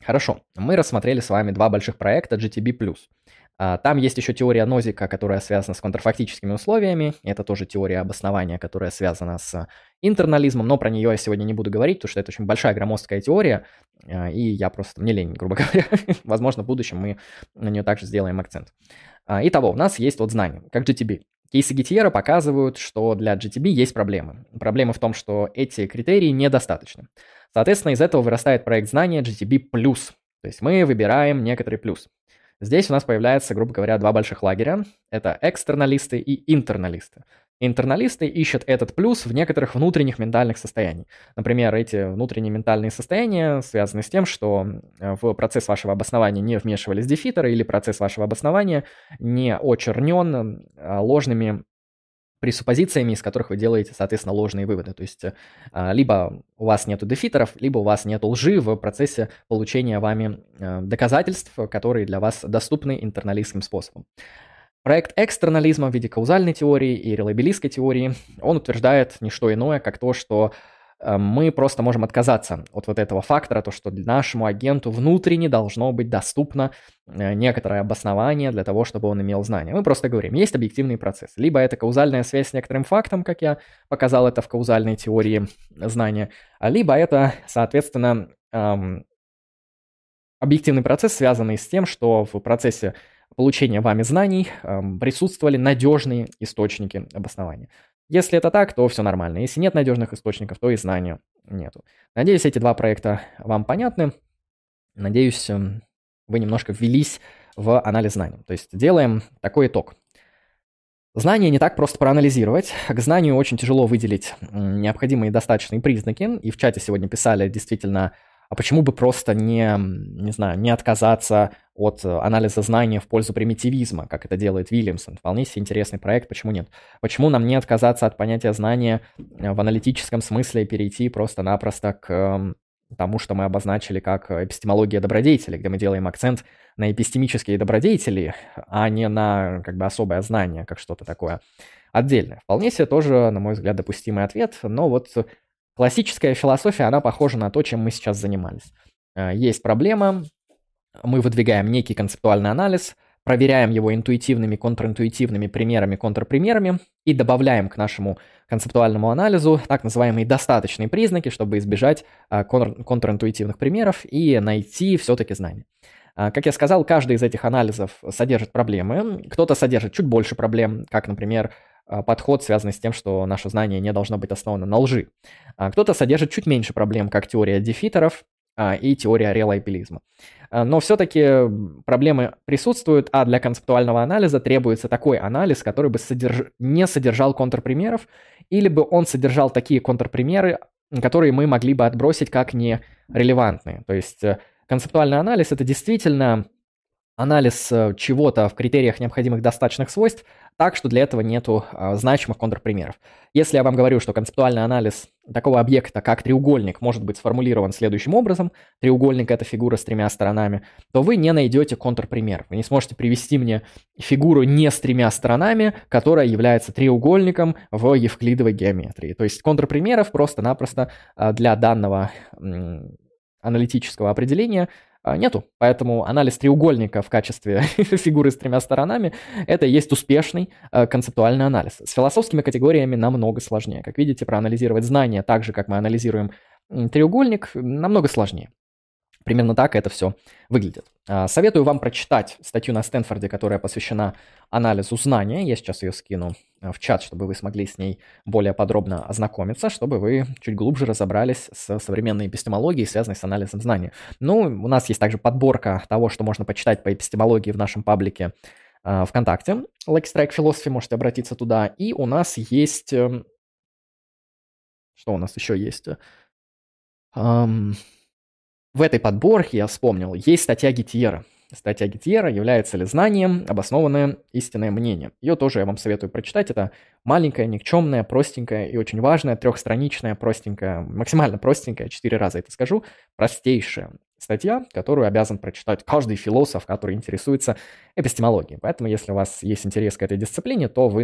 Хорошо, мы рассмотрели с вами два больших проекта GTB+. А, там есть еще теория Нозика, которая связана с контрфактическими условиями. Это тоже теория обоснования, которая связана с интернализмом, но про нее я сегодня не буду говорить, потому что это очень большая громоздкая теория, а, и я просто не лень, грубо говоря. Возможно, в будущем мы на нее также сделаем акцент. А, итого, у нас есть вот знание, как GTB. Кейсы Гитьера показывают, что для GTB есть проблемы. Проблема в том, что эти критерии недостаточны. Соответственно, из этого вырастает проект знания GTB+. То есть мы выбираем некоторый плюс. Здесь у нас появляется, грубо говоря, два больших лагеря. Это экстерналисты и интерналисты. Интерналисты ищут этот плюс в некоторых внутренних ментальных состояниях. Например, эти внутренние ментальные состояния связаны с тем, что э, в процесс вашего обоснования не вмешивались дефитеры или процесс вашего обоснования не очернен э, ложными пресуппозициями, из которых вы делаете, соответственно, ложные выводы. То есть а, либо у вас нет дефитеров, либо у вас нет лжи в процессе получения вами а, доказательств, которые для вас доступны интерналистским способом. Проект экстернализма в виде каузальной теории и релабилистской теории, он утверждает не что иное, как то, что Э, мы просто можем отказаться от вот этого фактора, то, что нашему агенту внутренне должно быть доступно э, некоторое обоснование для того, чтобы он имел знания. Мы просто говорим, есть объективный процесс. Либо это каузальная связь с некоторым фактом, как я показал это в каузальной теории знания, либо это, соответственно, эм, объективный процесс, связанный с тем, что в процессе получения вами знаний эм, присутствовали надежные источники обоснования. Если это так, то все нормально. Если нет надежных источников, то и знания нету. Надеюсь, эти два проекта вам понятны. Надеюсь, эм, вы немножко ввелись в анализ знаний. То есть делаем такой итог. Знание не так просто проанализировать. К знанию очень тяжело выделить необходимые достаточные признаки. И в чате сегодня писали действительно а почему бы просто не, не знаю, не отказаться от э, анализа знания в пользу примитивизма, как это делает Вильямсон? Вполне себе интересный проект, почему нет? Почему нам не отказаться от понятия знания э, в аналитическом смысле и перейти просто-напросто к эм, тому, что мы обозначили как эпистемология добродетели, где мы делаем акцент на эпистемические добродетели, а не на как бы особое знание, как что-то такое отдельное. Вполне себе тоже, на мой взгляд, допустимый ответ, но вот Классическая философия, она похожа на то, чем мы сейчас занимались. Э, есть проблема, мы выдвигаем некий концептуальный анализ, проверяем его интуитивными, контринтуитивными примерами, контрпримерами и добавляем к нашему концептуальному анализу так называемые достаточные признаки, чтобы избежать контр, контринтуитивных примеров и найти все-таки знания. А, как я сказал, каждый из этих анализов содержит проблемы. Кто-то содержит чуть больше проблем, как, например, подход, связанный с тем, что наше знание не должно быть основано на лжи. Кто-то содержит чуть меньше проблем, как теория дефитеров и теория релайбилизма. Но все-таки проблемы присутствуют, а для концептуального анализа требуется такой анализ, который бы содерж... не содержал контрпримеров, или бы он содержал такие контрпримеры, которые мы могли бы отбросить как нерелевантные. То есть э, концептуальный анализ – это действительно анализ э, чего-то в критериях необходимых достаточных свойств, так что для этого нету а, значимых контрпримеров. Если я вам говорю, что концептуальный анализ такого объекта, как треугольник, может быть сформулирован следующим образом, треугольник – это фигура с тремя сторонами, то вы не найдете контрпример. Вы не сможете привести мне фигуру не с тремя сторонами, которая является треугольником в евклидовой геометрии. То есть контрпримеров просто-напросто а, для данного аналитического определения нету. Поэтому анализ треугольника в качестве фигуры с тремя сторонами – это и есть успешный э, концептуальный анализ. С философскими категориями намного сложнее. Как видите, проанализировать знания так же, как мы анализируем треугольник, намного сложнее. Примерно так это все выглядит. А, советую вам прочитать статью на Стэнфорде, которая посвящена анализу знания. Я сейчас ее скину а, в чат, чтобы вы смогли с ней более подробно ознакомиться, чтобы вы чуть глубже разобрались с современной эпистемологией, связанной с анализом знания. Ну, у нас есть также подборка того, что можно почитать по эпистемологии в нашем паблике а, ВКонтакте. Like Strike Philosophy, можете обратиться туда. И у нас есть... Эм, что у нас еще есть? Um, в этой подборке, я вспомнил, есть статья Гитьера. Статья Гитьера является ли знанием обоснованное истинное мнение. Ее тоже я вам советую прочитать. Это маленькая, никчемная, простенькая и очень важная, трехстраничная, простенькая, максимально простенькая, четыре раза это скажу, простейшая статья, которую обязан прочитать каждый философ, который интересуется эпистемологией. Поэтому, если у вас есть интерес к этой дисциплине, то вы найдете